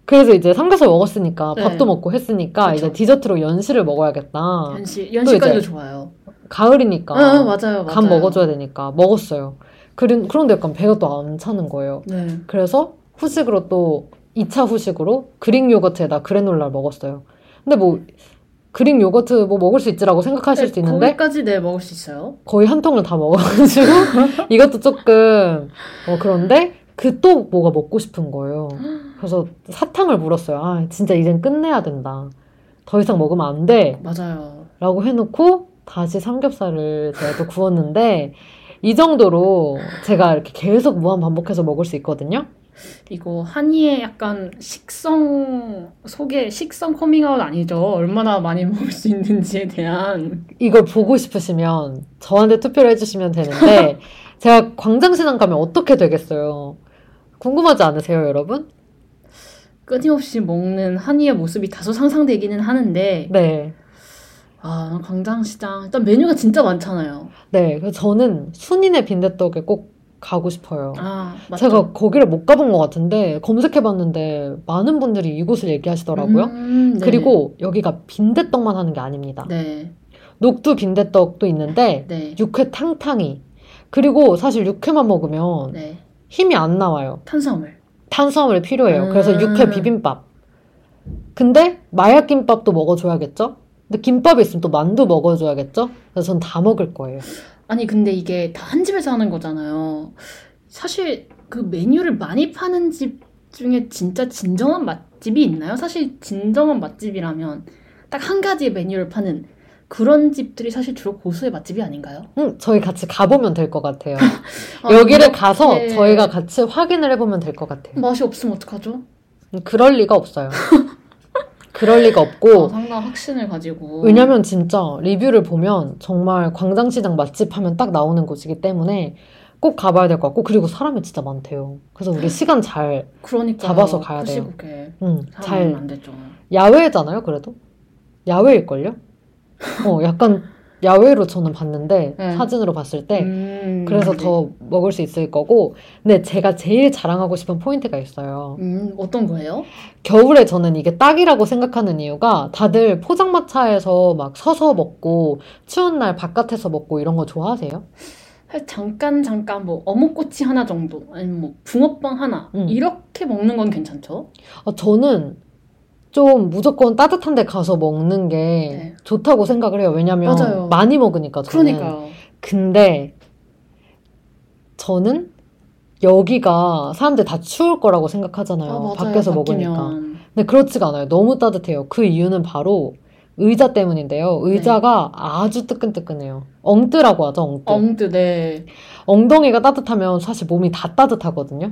그래서 이제 삼겹살 먹었으니까 네. 밥도 먹고 했으니까 그쵸. 이제 디저트로 연시를 먹어야겠다. 연시 연시까지도 좋아요. 가을이니까 아, 맞아요, 맞아요. 간 먹어줘야 되니까 먹었어요. 그런 그런데 약간 배가 또 안 차는 거예요. 네. 그래서 후식으로 또 2차 후식으로 그릭 요거트에다 그래놀라를 먹었어요. 근데 뭐 그릭 요거트 뭐 먹을 수 있지라고 생각하실 수 있는데 거기까지 네 먹을 수 있어요. 거의 한 통을 다 먹어가지고 이것도 조금 어 그런데 그 또 뭐가 먹고 싶은 거예요. 그래서 사탕을 물었어요. 아 진짜 이젠 끝내야 된다. 더 이상 먹으면 안 돼. 맞아요. 라고 해놓고 다시 삼겹살을 제가 또 구웠는데 이 정도로 제가 이렇게 계속 무한 반복해서 먹을 수 있거든요. 이거 한이의 약간 식성 소개, 식성 커밍아웃 아니죠? 얼마나 많이 먹을 수 있는지에 대한 이걸 보고 싶으시면 저한테 투표를 해주시면 되는데 제가 광장시장 가면 어떻게 되겠어요? 궁금하지 않으세요, 여러분? 끊임없이 먹는 한이의 모습이 다소 상상되기는 하는데 네. 아 광장시장 일단 메뉴가 진짜 많잖아요. 네. 그래서 저는 순인의 빈대떡에 꼭 가고 싶어요. 아? 제가 거기를 못 가본 것 같은데 검색해봤는데 많은 분들이 이곳을 얘기하시더라고요. 음, 네. 그리고 여기가 빈대떡만 하는 게 아닙니다. 네, 녹두 빈대떡도 있는데 네, 육회 탕탕이 그리고 사실 육회만 먹으면 네. 힘이 안 나와요. 탄수화물. 탄수화물이 필요해요. 그래서 음. 육회 비빔밥. 근데 마약 김밥도 먹어줘야겠죠? 근데 김밥이 있으면 또 만두 먹어줘야겠죠? 그래서 전 다 먹을 거예요. 아니 근데 이게 다 한 집에서 하는 거잖아요. 사실 그 메뉴를 많이 파는 집 중에 진짜 진정한 맛집이 있나요? 사실 진정한 맛집이라면 딱 한 가지 메뉴를 파는 그런 집들이 사실 주로 고수의 맛집이 아닌가요? 음, 저희 같이 가보면 될 것 같아요. 아, 여기를 가서 저희가 같이 확인을 해보면 될 것 같아요. 맛이 없으면 어떡하죠? 음, 그럴 리가 없어요. 그럴 리가 아, 없고 상당한 확신을 가지고 왜냐면 진짜 리뷰를 보면 정말 광장시장 맛집 하면 딱 나오는 곳이기 때문에 꼭 가봐야 될 것 같고 그리고 사람이 진짜 많대요. 그래서 우리 시간 잘, 그러니까 잡아서 가야 그 돼요. 사람이 잘안 됐죠. 야외잖아요. 그래도 야외일걸요? 어, 약간 야외로 저는 봤는데 네. 사진으로 봤을 때 음, 그래서 네. 더 먹을 수 있을 거고 근데 제가 제일 자랑하고 싶은 포인트가 있어요. 음, 어떤 거예요? 겨울에 저는 이게 딱이라고 생각하는 이유가 다들 포장마차에서 막 서서 먹고 추운 날 바깥에서 먹고 이런 거 좋아하세요? 사실 잠깐 잠깐 뭐 어묵꼬치 하나 정도 아니면 뭐 붕어빵 하나 음. 이렇게 먹는 건 괜찮죠? 아, 저는 좀 무조건 따뜻한 데 가서 먹는 게 네. 좋다고 생각을 해요. 왜냐면 맞아요. 많이 먹으니까 저는. 그러니까요. 근데 저는 여기가 사람들 다 추울 거라고 생각하잖아요. 아, 맞아요. 밖에서 바뀌면. 먹으니까. 근데 그렇지가 않아요. 너무 따뜻해요. 그 이유는 바로 의자 때문인데요. 의자가 아주 뜨끈뜨끈해요. 엉뜨라고 하죠, 엉뜨. 엉드 네. 엉덩이가 따뜻하면 사실 몸이 다 따뜻하거든요.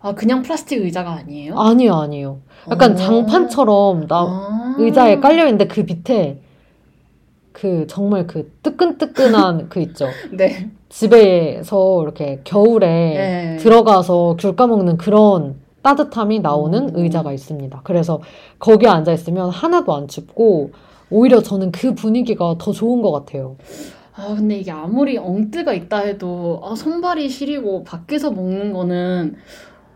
아 그냥 플라스틱 의자가 아니에요? 아니요, 아니요. 약간 어. 장판처럼 나 아. 의자에 깔려 있는데 그 밑에 그 정말 그 뜨끈뜨끈한 그 있죠. 네. 집에서 이렇게 겨울에 네. 들어가서 귤 까먹는 그런 따뜻함이 나오는 음. 의자가 있습니다. 그래서 거기에 앉아 있으면 하나도 안 춥고 오히려 저는 그 분위기가 더 좋은 것 같아요. 아 근데 이게 아무리 엉뜨가 있다 해도 아 손발이 시리고 밖에서 먹는 거는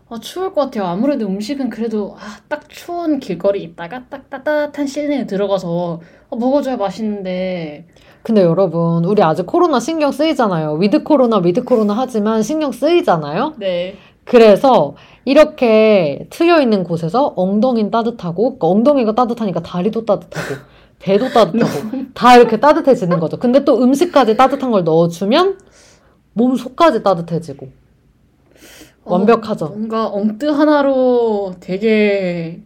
아 추울 것 같아요. 아무래도 음식은 그래도 아 딱 추운 길거리 있다가 딱 따뜻한 실내에 들어가서 아, 먹어줘야 맛있는데 근데 여러분, 우리 아직 코로나 신경 쓰이잖아요. 위드 코로나, 위드 코로나 하지만 신경 쓰이잖아요. 네. 그래서 이렇게 트여 있는 곳에서 엉덩이는 따뜻하고, 엉덩이가 따뜻하니까 다리도 따뜻하고, 배도 따뜻하고, 다 이렇게 따뜻해지는 거죠. 근데 또 음식까지 따뜻한 걸 넣어주면 몸 속까지 따뜻해지고. 어, 완벽하죠. 뭔가 엉뜨 하나로 되게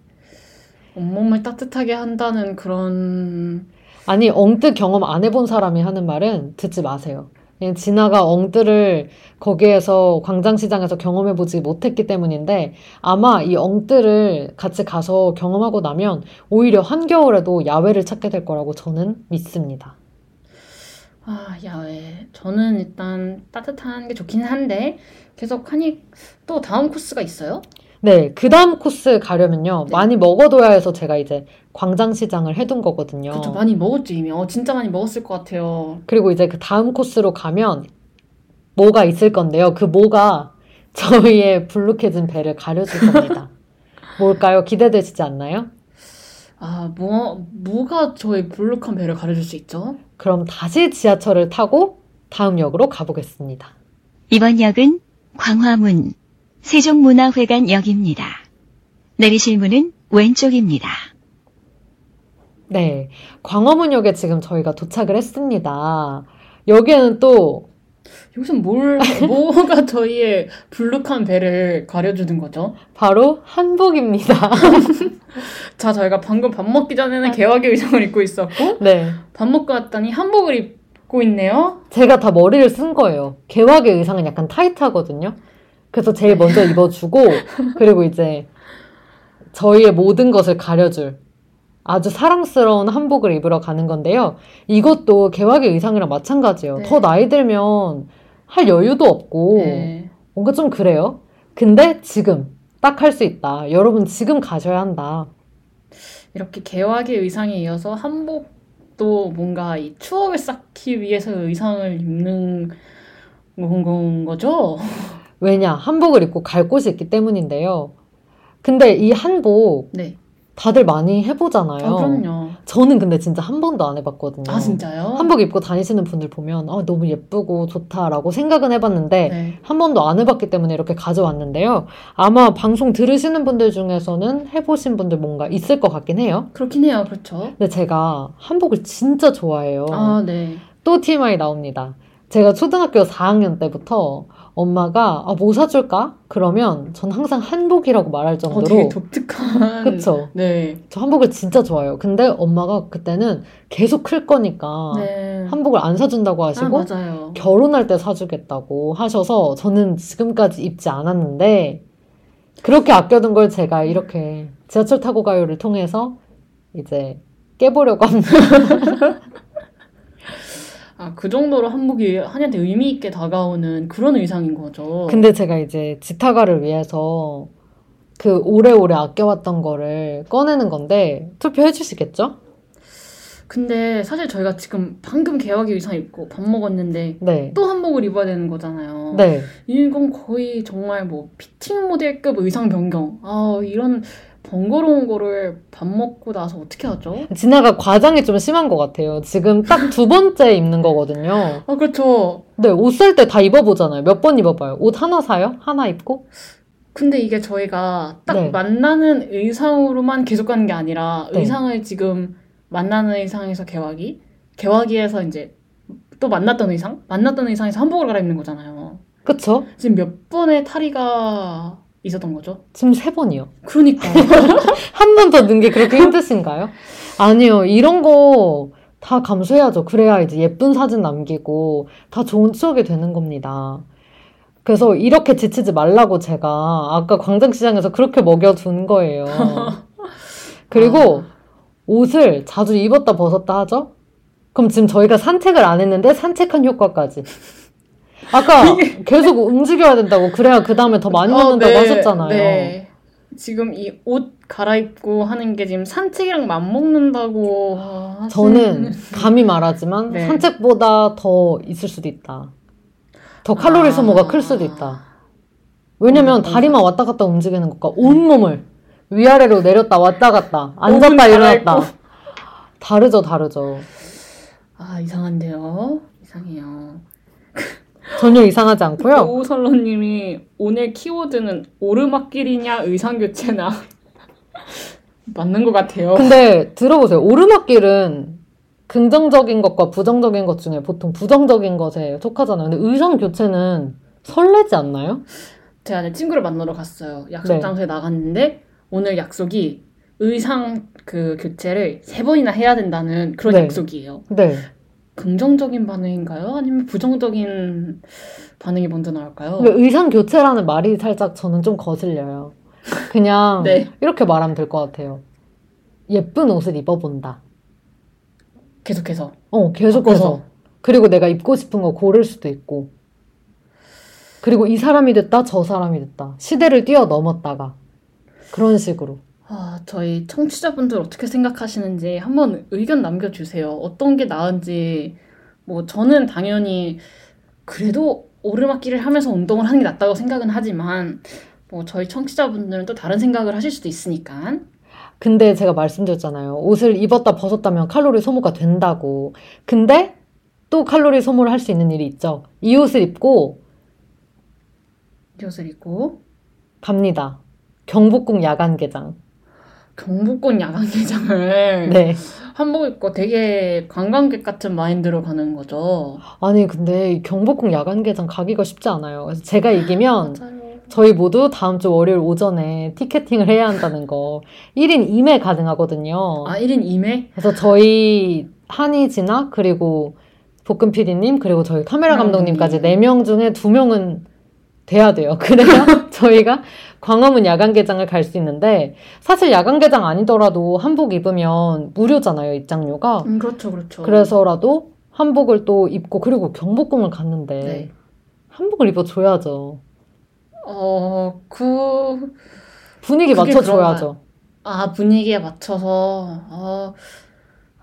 온몸을 따뜻하게 한다는 그런 아니, 엉뜨 경험 안 해본 사람이 하는 말은 듣지 마세요. 그냥 진아가 엉뜨를 거기에서 광장시장에서 경험해보지 못했기 때문인데 아마 이 엉뜨를 같이 가서 경험하고 나면 오히려 한겨울에도 야외를 찾게 될 거라고 저는 믿습니다. 아, 야외. 저는 일단 따뜻한 게 좋긴 한데 계속 하니 또 다음 코스가 있어요? 네, 그 다음 코스 가려면요. 네. 많이 먹어둬야 해서 제가 이제 광장시장을 해둔 거거든요. 그쵸, 많이 먹었죠, 이미. 어, 진짜 많이 먹었을 것 같아요. 그리고 이제 그 다음 코스로 가면 뭐가 있을 건데요. 그 뭐가 저희의 불룩해진 배를 가려줄 겁니다. 뭘까요? 기대되시지 않나요? 아, 뭐, 뭐가 저의 불룩한 배를 가려줄 수 있죠? 그럼 다시 지하철을 타고 다음 역으로 가보겠습니다. 이번 역은 광화문 세종문화회관역입니다. 내리실 문은 왼쪽입니다. 네, 광화문역에 지금 저희가 도착을 했습니다. 여기에는 또 여기서 뭘, 뭐가 저희의 불룩한 배를 가려주는 거죠? 바로 한복입니다. 자, 저희가 방금 밥 먹기 전에는 개화기 의상을 입고 있었고, 네, 밥 먹고 왔더니 한복을 입고 있네요. 제가 다 머리를 쓴 거예요. 개화의 의상은 약간 타이트하거든요. 그래서 제일 먼저 입어주고 그리고 이제 저희의 모든 것을 가려줄 아주 사랑스러운 한복을 입으러 가는 건데요. 이것도 개화의 의상이랑 마찬가지예요. 네. 더 나이 들면 할 여유도 없고 네. 뭔가 좀 그래요. 근데 지금 딱 할 수 있다. 여러분 지금 가셔야 한다. 이렇게 개화기 의상에 이어서 한복도 뭔가 이 추억을 쌓기 위해서 의상을 입는 건, 건 거죠? 왜냐? 한복을 입고 갈 곳이 있기 때문인데요. 근데 이 한복 네. 다들 많이 해보잖아요. 아, 그럼요. 저는 근데 진짜 한 번도 안 해봤거든요. 아, 진짜요? 한복 입고 다니시는 분들 보면 아, 너무 예쁘고 좋다라고 생각은 해봤는데 네. 한 번도 안 해봤기 때문에 이렇게 가져왔는데요. 아마 방송 들으시는 분들 중에서는 해보신 분들 뭔가 있을 것 같긴 해요. 그렇긴 해요. 그렇죠. 근데 제가 한복을 진짜 좋아해요. 아, 네. 또 TMI 나옵니다. 제가 초등학교 4학년 때부터 엄마가 아, 뭐 사줄까? 그러면 전 항상 한복이라고 말할 어, 되게 정도로 독특한. 그쵸? 네. 저 한복을 진짜 좋아해요. 근데 엄마가 그때는 계속 클 거니까 네. 한복을 안 사준다고 아, 하시고 맞아요. 결혼할 때 사주겠다고 하셔서 저는 지금까지 입지 않았는데 그렇게 아껴둔 걸 제가 이렇게 지하철 타고 가요를 통해서 이제 깨보려고 합니다. 아, 그 정도로 한복이 한이한테 의미 있게 다가오는 그런 의상인 거죠. 근데 제가 이제 지타가를 위해서 그 오래오래 아껴왔던 거를 꺼내는 건데 투표해 주시겠죠? 근데 사실 저희가 지금 방금 개화기 의상 입고 밥 먹었는데 네. 또 한복을 입어야 되는 거잖아요. 네. 이건 거의 정말 뭐 피팅 모델급 의상 변경. 아, 이런 번거로운 거를 밥 먹고 나서 어떻게 하죠? 진아가 과장이 좀 심한 것 같아요. 지금 딱 두 번째 입는 거거든요. 아, 그렇죠. 네, 옷 살 때 다 입어보잖아요. 몇 번 입어봐요. 옷 하나 사요? 하나 입고? 근데 이게 저희가 딱 네. 만나는 의상으로만 계속 가는 게 아니라 네. 의상을 지금 만나는 의상에서 개화기, 개화기에서 이제 또 만났던 의상, 만났던 의상에서 한복을 갈아입는 거잖아요. 그쵸? 지금 몇 번의 탈의가 있었던 거죠? 지금 세 번이요. 그러니까. 한 번 더 넣는 게 그렇게 힘드신가요? 아니요. 이런 거 다 감수해야죠. 그래야 이제 예쁜 사진 남기고 다 좋은 추억이 되는 겁니다. 그래서 이렇게 지치지 말라고 제가 아까 광장시장에서 그렇게 먹여둔 거예요. 그리고 옷을 자주 입었다 벗었다 하죠? 그럼 지금 저희가 산책을 안 했는데 산책한 효과까지. 아까 계속 움직여야 된다고 그래야 그 다음에 더 많이 어, 먹는다고 네, 하셨잖아요. 네. 지금 이 옷 갈아입고 하는 게 지금 산책이랑 맞먹는다고 하시는- 저는 감히 말하지만 네. 산책보다 더 있을 수도 있다. 더 칼로리 아. 소모가 클 수도 있다. 왜냐면 음, 다리만 왔다 갔다 움직이는 것과 온몸을 위아래로 내렸다 왔다 갔다 앉았다 일어났다. 다르죠 다르죠. 아 이상한데요. 이상해요. 전혀 이상하지 않고요. 오설로님이 오늘 키워드는 오르막길이냐 의상교체나 맞는 것 같아요. 근데 들어보세요. 오르막길은 긍정적인 것과 부정적인 것 중에 보통 부정적인 것에 속하잖아요. 근데 의상 교체는 설레지 않나요? 제가 내 친구를 만나러 갔어요. 약속 네. 장소에 나갔는데 오늘 약속이 의상 그 교체를 세 번이나 해야 된다는 그런 네. 약속이에요. 네. 긍정적인 반응인가요? 아니면 부정적인 반응이 먼저 나올까요? 의상 교체라는 말이 살짝 저는 좀 거슬려요. 그냥 네. 이렇게 말하면 될 것 같아요. 예쁜 옷을 입어본다. 계속해서 어, 계속해서. 바꿔서. 그리고 내가 입고 싶은 거 고를 수도 있고. 그리고 이 사람이 됐다, 저 사람이 됐다. 시대를 뛰어넘었다가. 그런 식으로. 아, 저희 청취자분들 어떻게 생각하시는지 한번 의견 남겨주세요. 어떤 게 나은지. 뭐, 저는 당연히 그래도 오르막길을 하면서 운동을 하는 게 낫다고 생각은 하지만, 뭐, 저희 청취자분들은 또 다른 생각을 하실 수도 있으니까. 근데 제가 말씀드렸잖아요. 옷을 입었다 벗었다면 칼로리 소모가 된다고. 근데 또 칼로리 소모를 할 수 있는 일이 있죠. 이 옷을 입고 이 옷을 입고, 갑니다. 경복궁 야간 개장. 경복궁 야간개장을 네. 한복 입고 되게 관광객 같은 마인드로 가는 거죠. 아니, 근데 이 경복궁 야간 개장 가기가 쉽지 않아요. 그래서 제가 이기면 맞아요. 저희 모두 다음 주 월요일 오전에 티켓팅을 해야 한다는 거. 1인 2매 가능하거든요. 아, 1인 2매? 그래서 저희 한이지나 그리고 볶음 PD님 그리고 저희 카메라 감독님까지 감독님. 4명 중에 2명은 돼야 돼요. 그래야 저희가 광화문 야간 개장을 갈 수 있는데 사실 야간 개장 아니더라도 한복 입으면 무료잖아요, 입장료가. 음, 그렇죠, 그렇죠. 그래서라도 한복을 또 입고 그리고 경복궁을 갔는데 네. 한복을 입어줘야죠. 어, 그, 분위기 맞춰줘야죠. 아, 분위기에 맞춰서, 어,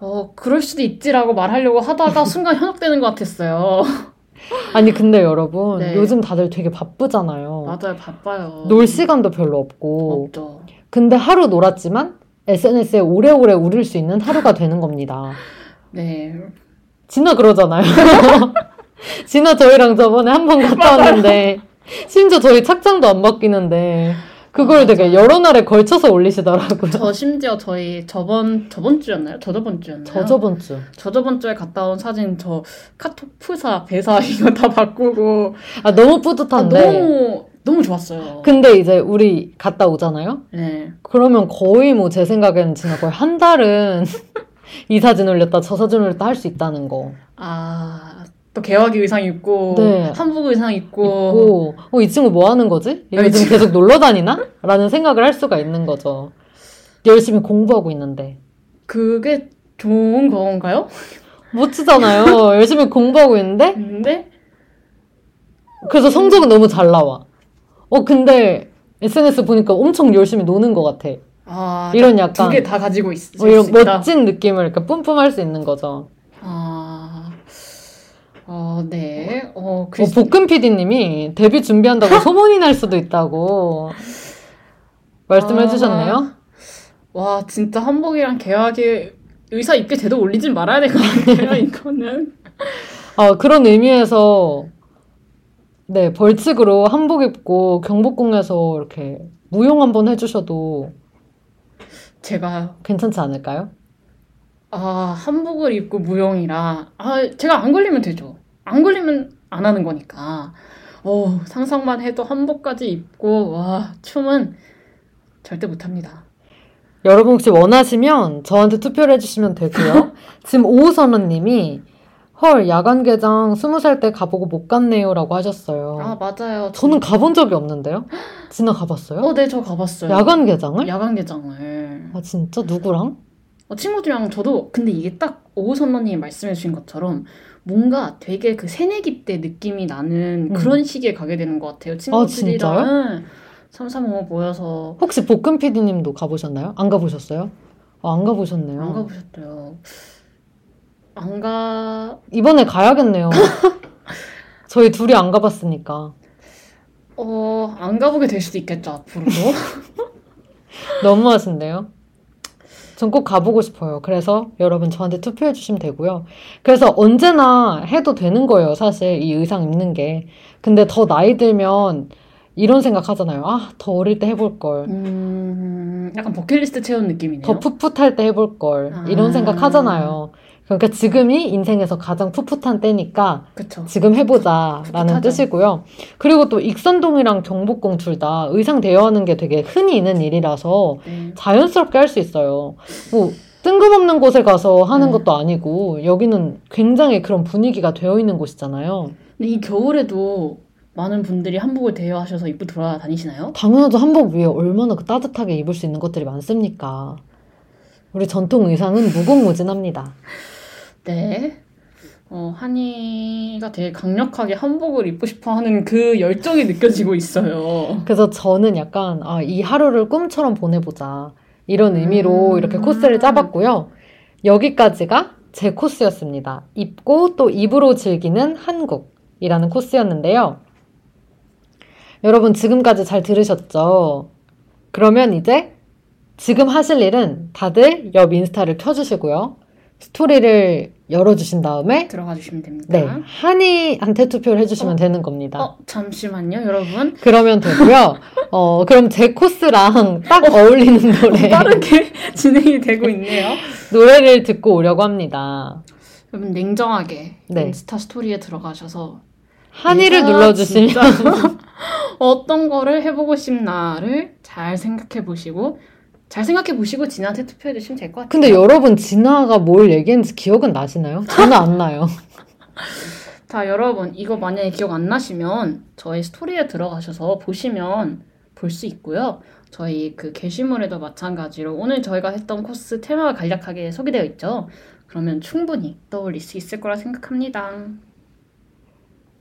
어, 그럴 수도 있지라고 말하려고 하다가 순간 현혹되는 것 같았어요. 아니 근데 여러분 네. 요즘 다들 되게 바쁘잖아요. 맞아요, 바빠요. 놀 시간도 별로 없고 없죠. 근데 하루 놀았지만 SNS에 오래오래 우릴 수 있는 하루가 되는 겁니다. 네. 진아 그러잖아요. 진아 저희랑 저번에 한 번 갔다 왔는데 심지어 저희 착장도 안 바뀌는데 그걸 아, 되게. 여러 날에 걸쳐서 올리시더라고요. 저 심지어 저희 저번 저번 주였나요? 저저번 주였나요? 저저번 주. 저저번 주에 갔다 온 사진 저 카톡 프사 배사 이거 다 바꾸고 아, 너무 아, 뿌듯한데. 너무 너무 좋았어요. 근데 이제 우리 갔다 오잖아요? 네. 그러면 거의 뭐 제 생각에는 진짜 거의 한 달은 이 사진 올렸다 저 사진 올렸다 할 수 있다는 거. 아, 또 개화기 의상 입고, 네. 한복 의상 입고, 있고, 어, 이 친구 뭐 하는 거지? 요즘 친구- 계속 놀러 다니나? 라는 생각을 할 수가 있는 거죠. 열심히 공부하고 있는데. 그게 좋은 건가요? 멋지잖아요. 열심히 공부하고 있는데, 근데, 그래서 성적은 너무 잘 나와. 어, 근데 SNS 보니까 엄청 열심히 노는 것 같아. 아, 이런 약간, 두 개 다 가지고 있, 어, 이런. 멋진 느낌을 이렇게 뿜뿜할 수 있는 거죠. 아, 어, 네. 어, 어, 글쎄. 볶음 PD님이 데뷔 준비한다고 소문이 날 수도 있다고 말씀해 아. 주셨네요. 와, 진짜 한복이랑 개화기 의사 입게 돼도 올리진 말아야 될 것 같아요, 이거는. 아, 그런 의미에서 네, 벌칙으로 한복 입고 경복궁에서 이렇게 무용 한번 해주셔도 제가, 괜찮지 않을까요? 아, 한복을 입고 무용이라, 아, 제가 안 걸리면 되죠. 안 걸리면 안 하는 거니까. 어, 상상만 해도 한복까지 입고, 와, 춤은 절대 못 합니다. 여러분 혹시 원하시면 저한테 투표를 해주시면 되고요. 지금 오우선언님이 헐 야간 개장 스무 살 때 가보고 못 갔네요라고 하셨어요. 아, 맞아요. 저는 가본 적이 없는데요. 진아 가봤어요? 어, 네, 저 가봤어요. 야간 개장을? 야간 개장을. 아 진짜 누구랑? 어, 친구들이랑 저도 근데 이게 딱 오선너님이 말씀해 주신 것처럼 뭔가 되게 그 새내기 때 느낌이 나는 음. 그런 시기에 가게 되는 것 같아요. 진짜요? 친구들이랑 삼삼오오 모여서 혹시 볶음 PD님도 가보셨나요? 안 가보셨어요? 아, 안 가보셨네요. 안 가보셨대요. 안 가... 이번에 가야겠네요. 저희 둘이 안 가봤으니까. 어, 안 가보게 될 수도 있겠죠, 앞으로도. 너무 하신데요? 전 꼭 가보고 싶어요. 그래서 여러분 저한테 투표해 주시면 되고요. 그래서 언제나 해도 되는 거예요. 사실 이 의상 입는 게. 근데 더 나이 들면 이런 생각 하잖아요. 아, 더 어릴 때 해볼 걸. 음, 약간 버킷리스트 채운 느낌이네요. 더 풋풋할 때 해볼 걸. 이런 아. 생각 하잖아요. 그러니까 지금이 인생에서 가장 풋풋한 때니까 그쵸. 지금 해보자라는. 뜻이고요. 그리고 또 익선동이랑 경복궁 둘 다 의상 대여하는 게 되게 흔히 있는 일이라서 네. 자연스럽게 할 수 있어요. 뭐 뜬금없는 곳에 가서 하는 네. 것도 아니고 여기는 굉장히 그런 분위기가 되어 있는 곳이잖아요. 근데 이 겨울에도 많은 분들이 한복을 대여하셔서 입고 돌아다니시나요? 당연하죠. 한복 위에 얼마나 그 따뜻하게 입을 수 있는 것들이 많습니까? 우리 전통 의상은 무궁무진합니다. 네. 어, 한이가 되게 강력하게 한복을 입고 싶어 하는 그 열정이 느껴지고 있어요. 그래서 저는 약간 아, 이 하루를 꿈처럼 보내보자 이런 의미로 음. 이렇게 코스를 짜봤고요. 여기까지가 제 코스였습니다. 입고 또 입으로 즐기는 한국이라는 코스였는데요. 여러분 지금까지 잘 들으셨죠? 그러면 이제 지금 하실 일은 다들 옆 인스타를 켜주시고요. 스토리를 열어주신 다음에 들어가 주시면 됩니다. 네 한이한테 투표를 해주시면 어? 되는 겁니다. 어, 잠시만요, 여러분. 그러면 되고요. 어, 그럼 제 코스랑 딱 어울리는 노래, 빠르게 진행이 되고 있네요. 노래를 듣고 오려고 합니다. 여러분 냉정하게 네. 인스타 스토리에 들어가셔서 한이를 눌러주시면, 어떤 거를 해보고 싶나를 잘 생각해 보시고 잘 생각해 보시고 진한테 투표해 주시면 될 것 같아요. 근데 여러분, 진아가 뭘 얘기했는지 기억은 나시나요? 저는 안 나요. 자, 여러분, 이거 만약에 기억 안 나시면 저희 스토리에 들어가셔서 보시면 볼 수 있고요. 저희 그 게시물에도 마찬가지로 오늘 저희가 했던 코스 테마가 간략하게 소개되어 있죠. 그러면 충분히 떠올릴 수 있을 거라 생각합니다.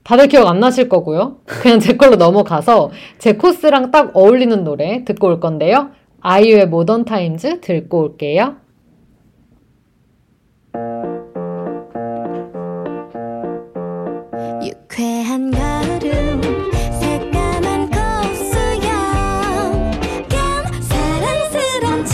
다들 기억 안 나실 거고요. 그냥 제 걸로 넘어가서 제 코스랑 딱 어울리는 노래 듣고 올 건데요. 아이유의 Modern Times 듣고 올게요. 유쾌한 걸음 새까만 콧수염 참 사랑스런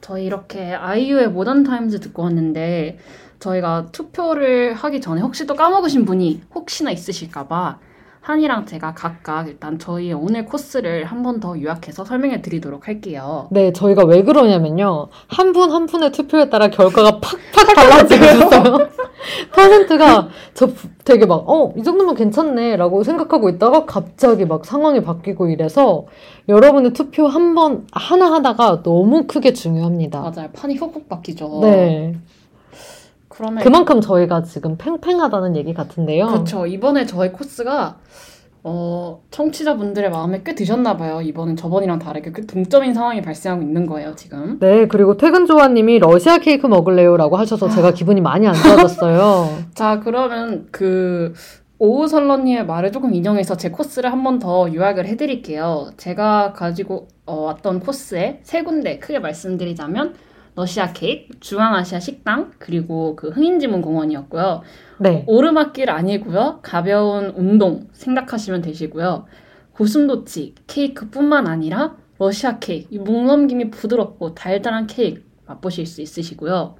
저희 이렇게 아이유의 Modern Times 듣고 왔는데 저희가 투표를 하기 전에 혹시 또 까먹으신 분이 혹시나 있으실까봐 한이랑 제가 각각 일단 저희의 오늘 코스를 한 번 더 요약해서 설명해 드리도록 할게요. 네, 저희가 왜 그러냐면요. 한 분 한 분의 투표에 따라 결과가 팍팍 달라지고 있어요. 퍼센트가 저 부- 되게 막, 어, 이 정도면 괜찮네. 라고 생각하고 있다가 갑자기 막 상황이 바뀌고 이래서 여러분의 투표 한 번, 하나 하나가 너무 크게 중요합니다. 맞아요. 판이 훅훅 바뀌죠. 네. 그러면 그만큼 저희가 지금 팽팽하다는 얘기 같은데요. 그렇죠. 이번에 저희 코스가 어, 청취자분들의 마음에 꽤 드셨나 봐요. 이번엔 저번이랑 다르게 꽤 동점인 상황이 발생하고 있는 거예요, 지금. 네, 그리고 퇴근 조아님이 러시아 케이크 먹을래요? 라고 하셔서 제가 기분이 많이 안 좋아졌어요. 자, 그러면 그 오우설러님의 말을 조금 인용해서 제 코스를 한 번 더 요약을 해드릴게요. 제가 가지고 어, 왔던 코스에 세 군데 크게 말씀드리자면 러시아 케이크, 중앙아시아 식당, 그리고 그 흥인지문 공원이었고요. 네. 오르막길 아니고요. 가벼운 운동 생각하시면 되시고요. 고슴도치 케이크뿐만 아니라 러시아 케이크, 이 목넘김이 부드럽고 달달한 케이크 맛보실 수 있으시고요.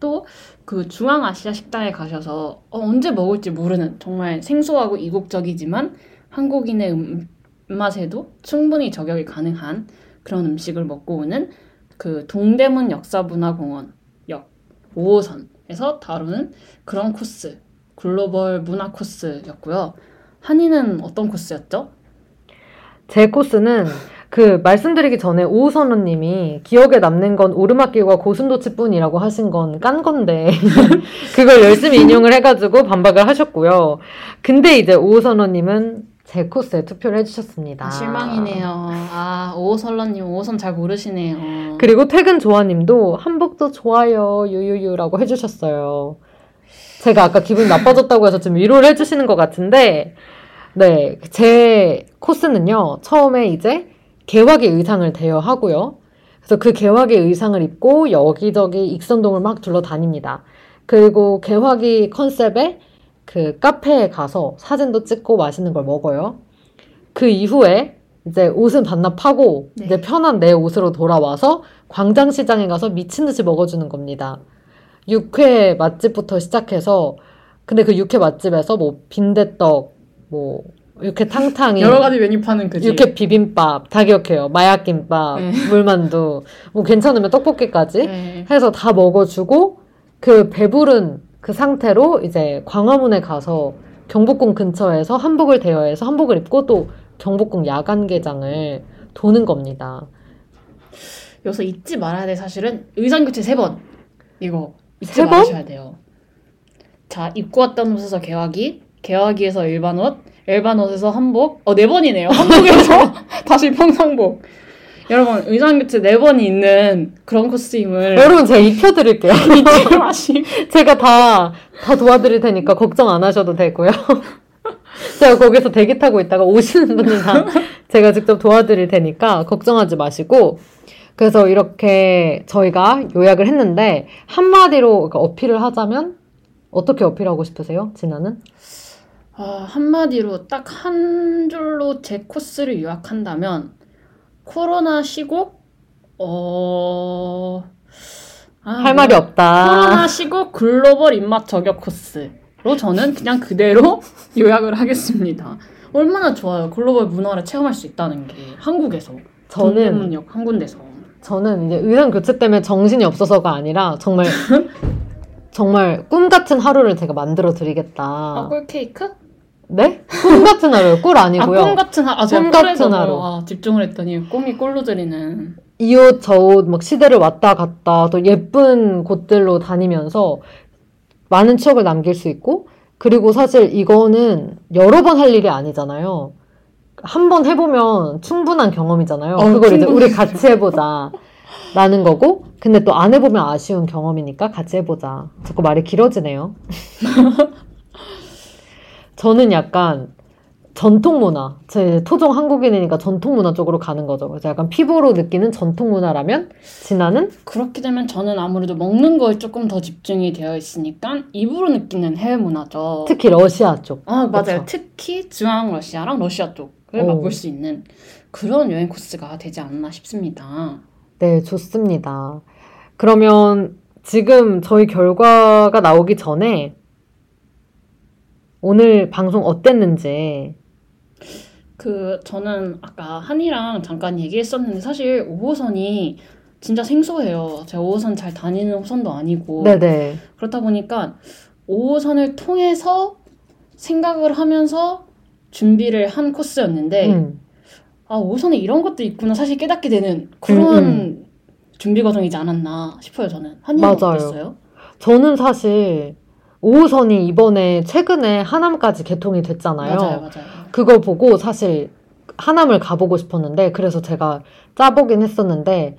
또 그 중앙아시아 식당에 가셔서 어, 언제 먹을지 모르는 정말 생소하고 이국적이지만 한국인의 음, 입맛에도 충분히 저격이 가능한 그런 음식을 먹고 오는 그 동대문 역사문화공원 역 5호선에서 다루는 그런 코스 글로벌 문화 코스였고요. 한이는 어떤 코스였죠? 제 코스는 그 말씀드리기 전에 오우선우님이 기억에 남는 건 오르막길과 고슴도치뿐이라고 하신 건 깐 건데 그걸 열심히 인용을 해가지고 반박을 하셨고요. 근데 이제 오우선우님은 제 코스에 투표를 해주셨습니다. 아, 실망이네요. 아 오호설러님 오호선 잘 모르시네요. 그리고 퇴근 조아님도 한복도 좋아요 유유유라고 해주셨어요. 제가 아까 기분 나빠졌다고 해서 좀 위로를 해주시는 것 같은데 네, 제 코스는요 처음에 이제 개화기 의상을 대여하고요. 그래서 그 개화기 의상을 입고 여기저기 익선동을 막 둘러다닙니다. 그리고 개화기 컨셉의 그 카페에 가서 사진도 찍고 맛있는 걸 먹어요. 그 이후에 이제 옷은 반납하고 네. 이제 편한 내 옷으로 돌아와서 광장시장에 가서 미친 듯이 먹어주는 겁니다. 육회 맛집부터 시작해서 근데 그 육회 맛집에서 뭐 빈대떡, 뭐 육회 탕탕이, 여러 가지 메뉴 파는 그 집. 육회 비빔밥 다 기억해요. 마약 김밥, 네. 물만두, 뭐 괜찮으면 떡볶이까지 네. 해서 다 먹어주고 그 배부른 그 상태로 이제 광화문에 가서 경복궁 근처에서 한복을 대여해서 한복을 입고 또 경복궁 야간 개장을 도는 겁니다. 여기서 잊지 말아야 될 사실은 의상 교체 세 번. 이거 잊지 세 번? 말으셔야 돼요. 자 입고 왔던 옷에서 개화기, 개화기에서 일반 옷, 일반 옷에서 한복. 어 네 번이네요. 한복에서 다시 평상복. 여러분 의상 교체 네 번이 있는 그런 코스임을 여러분 제가 입혀드릴게요. 잊지. 제가 다, 다 도와드릴 테니까 걱정 안 하셔도 되고요. 제가 거기서 대기 타고 있다가 오시는 분들 다 제가 직접 도와드릴 테니까 걱정하지 마시고. 그래서 이렇게 저희가 요약을 했는데, 한마디로 그러니까 어필을 하자면, 어떻게 어필하고 싶으세요? 진아는? 아, 한마디로 딱 한 줄로 제 코스를 요약한다면 코로나 쉬고 어... 아, 할 말이 뭐야. 없다. 코로나 쉬고 글로벌 입맛 저격 코스로 저는 그냥 그대로 요약을 하겠습니다. 얼마나 좋아요. 글로벌 문화를 체험할 수 있다는 게 한국에서 저는 동대문역 한 군데서 저는 이제 의상 교체 때문에 정신이 없어서가 아니라 정말 정말 꿈 같은 하루를 제가 만들어 드리겠다. 아, 꿀 케이크? 네? 꿈 같은 하루요. 꿀 아니고요. 아, 꿈 같은 하루. 아, 꿈 같은 하루. 아, 집중을 했더니 꿈이 꿀로 들이는 이 옷, 저 옷, 막 시대를 왔다 갔다 또 예쁜 곳들로 다니면서 많은 추억을 남길 수 있고, 그리고 사실 이거는 여러 번 할 일이 아니잖아요. 한 번 해보면 충분한 경험이잖아요. 어, 그걸 이제. 우리 같이 해보자. 라는 거고, 근데 또 안 해보면 아쉬운 경험이니까 같이 해보자. 자꾸 말이 길어지네요. 저는 약간 전통 문화, 제 토종 한국인이니까 전통 문화 쪽으로 가는 거죠. 그래서 약간 피부로 느끼는 전통 문화라면, 진아는 그렇게 되면 저는 아무래도 먹는 거에 조금 더 집중이 되어 있으니까 입으로 느끼는 해외 문화죠. 특히 러시아 쪽. 아 맞아요. 그쵸. 특히 중앙 러시아랑 러시아 쪽을 오. 맛볼 수 있는 그런 여행 코스가 되지 않나 싶습니다. 네, 좋습니다. 그러면 지금 저희 결과가 나오기 전에 오늘 방송 어땠는지 그 저는 아까 한이랑 잠깐 얘기했었는데 사실 5호선이 진짜 생소해요. 제가 5호선 잘 다니는 호선도 아니고 네네 그렇다 보니까 5호선을 통해서 생각을 하면서 준비를 한 코스였는데 음, 아 5호선에 이런 것도 있구나 사실 깨닫게 되는 그런 음, 준비 과정이지 않았나 싶어요 저는. 한이는 맞아요. 어땠어요? 저는 사실 5호선이 이번에 최근에 하남까지 개통이 됐잖아요. 맞아요, 맞아요. 그걸 보고 사실 하남을 가보고 싶었는데 그래서 제가 짜보긴 했었는데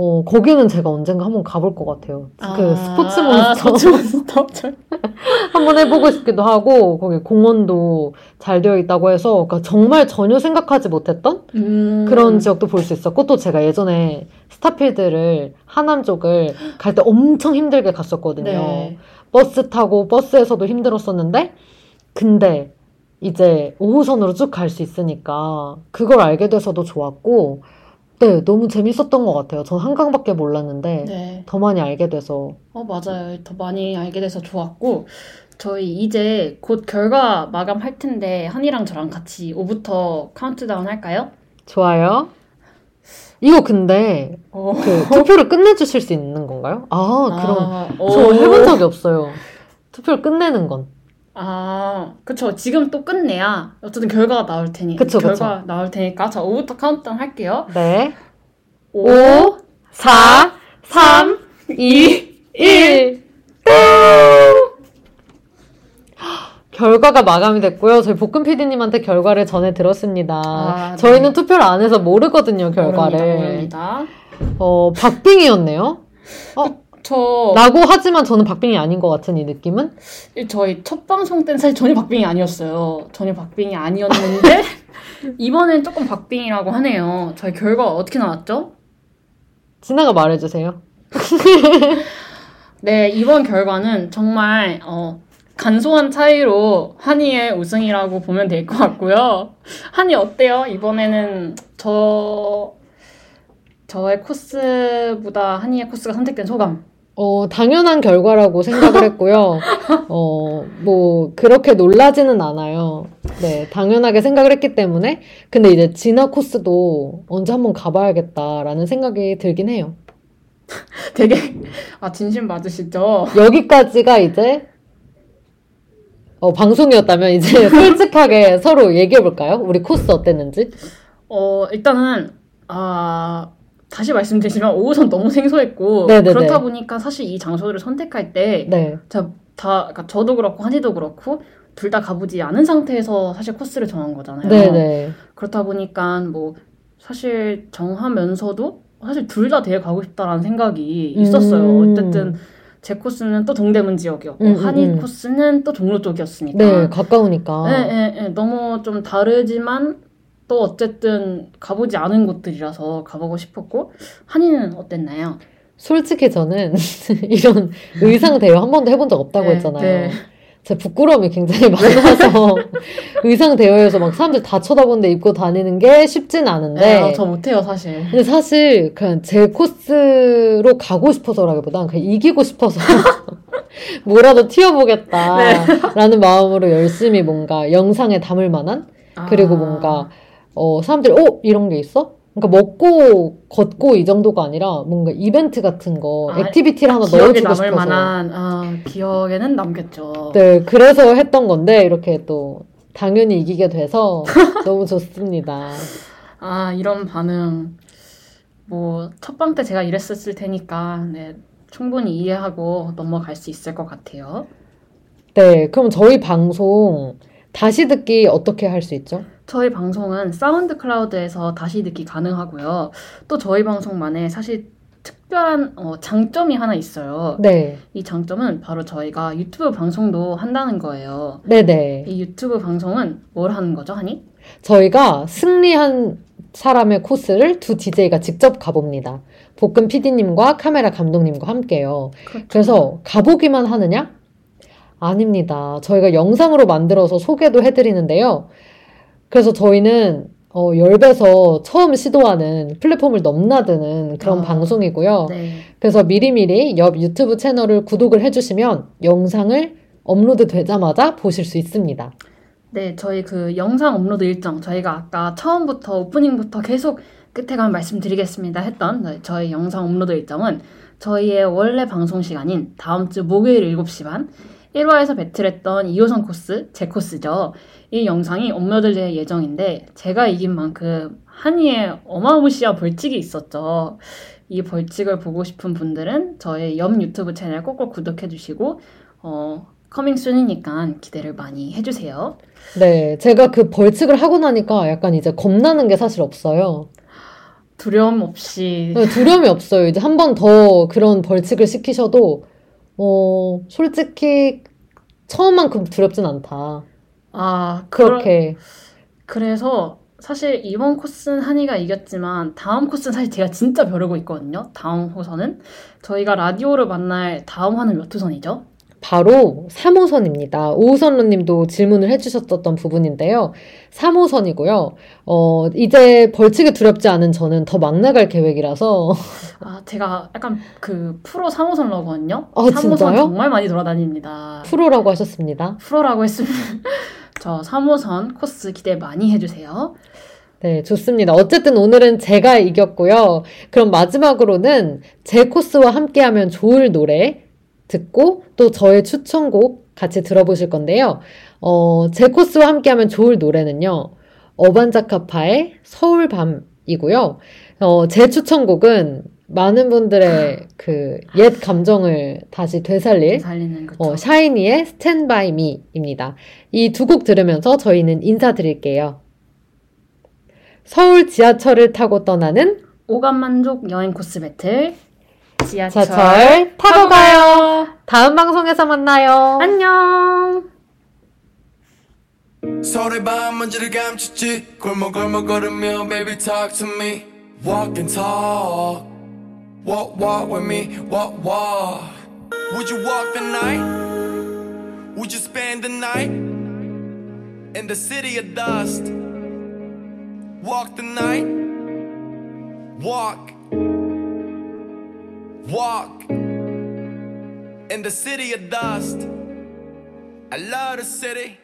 어, 거기는 제가 언젠가 한번 가볼 것 같아요. 그 스포츠 아, 몬스터 스포츠 몬스터. 한번 해보고 싶기도 하고 거기 공원도 잘 되어 있다고 해서 그러니까 정말 전혀 생각하지 못했던 음. 그런 지역도 볼 수 있었고 또 제가 예전에 스타필드를 하남 쪽을 갈 때 엄청 힘들게 갔었거든요. 네. 버스 타고 버스에서도 힘들었었는데 근데 이제 5호선으로 쭉 갈 수 있으니까 그걸 알게 돼서도 좋았고 네 너무 재밌었던 것 같아요. 전 한강밖에 몰랐는데 네. 더 많이 알게 돼서 어, 맞아요. 더 많이 알게 돼서 좋았고, 저희 이제 곧 결과 마감할 텐데, 한이랑 저랑 같이 5부터 카운트다운 할까요? 좋아요. 이거 근데 어. 그 투표를 끝내주실 수 있는 건가요? 아 그럼 아, 저 오. 해본 적이 없어요. 투표를 끝내는 건. 아, 그쵸. 지금 또 끝내야, 어쨌든 결과가 나올 테니. 그쵸, 그쵸. 결과 나올 테니까. 자, 5부터 카운트다운 할게요. 네. 5, 4, 3, 2, 1. 결과가 마감이 됐고요. 저희 볶음 PD님한테 결과를 전해 들었습니다. 아, 네. 저희는 투표를 안 해서 모르거든요, 결과를. 모릅니다. 모릅니다. 어, 박빙이었네요. 어, 저, 라고 하지만 저는 박빙이 아닌 것 같은 이 느낌은? 저희 첫 방송 때는 사실 전혀 박빙이 아니었어요. 전혀 박빙이 아니었는데, 이번엔 조금 박빙이라고 하네요. 저희 결과 어떻게 나왔죠? 진아가 말해주세요. 네, 이번 결과는 정말, 어, 간소한 차이로 한이의 우승이라고 보면 될 것 같고요. 한이 어때요? 이번에는 저, 저의 코스보다 한이의 코스가 선택된 소감. 어, 당연한 결과라고 생각을 했고요. 어, 뭐, 그렇게 놀라지는 않아요. 네, 당연하게 생각을 했기 때문에. 근데 이제 진화 코스도 언제 한번 가봐야겠다라는 생각이 들긴 해요. 되게, 아, 진심 맞으시죠? 여기까지가 이제, 어, 방송이었다면 이제 솔직하게 서로 얘기해 볼까요? 우리 코스 어땠는지? 어, 일단은, 아, 다시 말씀드리지만 5호선 너무 생소했고, 네네네. 그렇다 보니까 사실 이 장소를 선택할 때, 네. 자, 다, 그러니까 저도 그렇고 한이도 그렇고, 둘 다 가보지 않은 상태에서 사실 코스를 정한 거잖아요. 네네. 그렇다 보니까 뭐 사실 정하면서도 사실 둘다 되게 가고 싶다라는 생각이 있었어요. 음. 어쨌든 제 코스는 또 동대문 지역이었고 음, 음, 한이 음. 코스는 또 종로 쪽이었으니까. 네, 가까우니까. 네, 네, 네. 너무 좀 다르지만 또 어쨌든 가보지 않은 곳들이라서 가보고 싶었고 한이는 어땠나요? 솔직히 저는 이런 의상 대여 한 번도 해본 적 없다고 네, 했잖아요. 네. 제 부끄러움이 굉장히 많아서 의상 대여에서 막 사람들 다 쳐다보는데 입고 다니는 게 쉽진 않은데 네, 어, 저 못해요 사실. 근데 사실 그냥 제 코스로 가고 싶어서라기보단 그냥 이기고 싶어서 뭐라도 네. 튀어보겠다라는 마음으로 열심히 뭔가 영상에 담을 만한 그리고 아. 뭔가 어 사람들이 어 이런 게 있어? 그러니까 먹고 걷고 이 정도가 아니라 뭔가 이벤트 같은 거 아, 액티비티를 하나 넣어주고 남을 싶어서 만한 아, 기억에는 남겠죠. 네 그래서 했던 건데 이렇게 또 당연히 이기게 돼서 너무 좋습니다. 아, 이런 반응. 뭐, 첫방 때 제가 이랬었을 테니까, 네, 충분히 이해하고 넘어갈 수 있을 것 같아요. 네 그럼 저희 방송 다시 듣기 어떻게 할 수 있죠? 저희 방송은 SoundCloud에서 다시 듣기 가능하고요. 또 저희 방송만의 사실 특별한 어, 장점이 하나 있어요. 네 이 장점은 바로 저희가 유튜브 방송도 한다는 거예요. 네네 이 유튜브 방송은 뭘 하는 거죠, 하니? 저희가 승리한 사람의 코스를 두 DJ가 직접 가봅니다. 볶음 PD님과 카메라 감독님과 함께요. 그래서 가보기만 하느냐? 아닙니다. 저희가 영상으로 만들어서 소개도 해드리는데요. 그래서 저희는 어, 열배서 처음 시도하는 플랫폼을 넘나드는 그런 아, 방송이고요. 네. 그래서 미리미리 옆 유튜브 채널을 구독을 해주시면 영상을 업로드 되자마자 보실 수 있습니다. 네, 저희 그 영상 업로드 일정 저희가 아까 처음부터 오프닝부터 계속 끝에 가면 말씀드리겠습니다 했던 네, 저희 영상 업로드 일정은 저희의 원래 방송 시간인 다음 주 목요일 7시 반 1화에서 배틀했던 2호선 코스, 제 코스죠. 이 영상이 업로드 될 예정인데 제가 이긴 만큼 한이의 어마무시한 벌칙이 있었죠. 이 벌칙을 보고 싶은 분들은 저의 옆 유튜브 채널 꼭꼭 구독해 주시고 어, coming soon이니까 기대를 많이 해주세요. 네, 제가 그 벌칙을 하고 나니까 약간 이제 겁나는 게 사실 없어요. 두려움 없이 네, 두려움이 없어요. 이제 한 번 더 그런 벌칙을 시키셔도, 어, 솔직히 처음만큼 두렵진 않다. 아 그렇게. 그래서 사실 이번 코스는 한이가 이겼지만 다음 코스는 사실 제가 진짜 벼르고 있거든요. 다음 호선은 저희가 라디오를 만날 다음 화는 몇 호선이죠? 바로 3호선입니다. 오우선로 님도 질문을 해주셨던 부분인데요. 3호선이고요. 어, 이제 벌칙이 두렵지 않은 저는 더 막 나갈 계획이라서. 아 제가 약간 그 프로 3호선 러거든요. 아, 3호선 진짜요? 정말 많이 돌아다닙니다. 프로라고 하셨습니다. 프로라고 했으면 저 3호선 코스 기대 많이 해주세요. 네, 좋습니다. 어쨌든 오늘은 제가 이겼고요. 그럼 마지막으로는 제 코스와 함께하면 좋을 노래 듣고 또 저의 추천곡 같이 들어보실 건데요. 어, 제 코스와 함께하면 좋을 노래는요. 어반자카파의 서울밤이고요. 어, 제 추천곡은 많은 분들의 그 옛 감정을 다시 되살릴. 어, 샤이니의 Stand By Me입니다. 이 두 곡 들으면서 저희는 인사드릴게요. 서울 지하철을 타고 떠나는 오감 만족 여행 코스 배틀 지하철, 지하철 타고 가요. 다음 방송에서 만나요. 안녕. 서로의 밤 먼지를 감췄지 골목골목 걸으며 baby talk to me walk and talk walk walk with me walk walk. Would you walk the night? Would you spend the night in the city of dust? Walk the night. Walk. Walk. In the city of dust. I love the city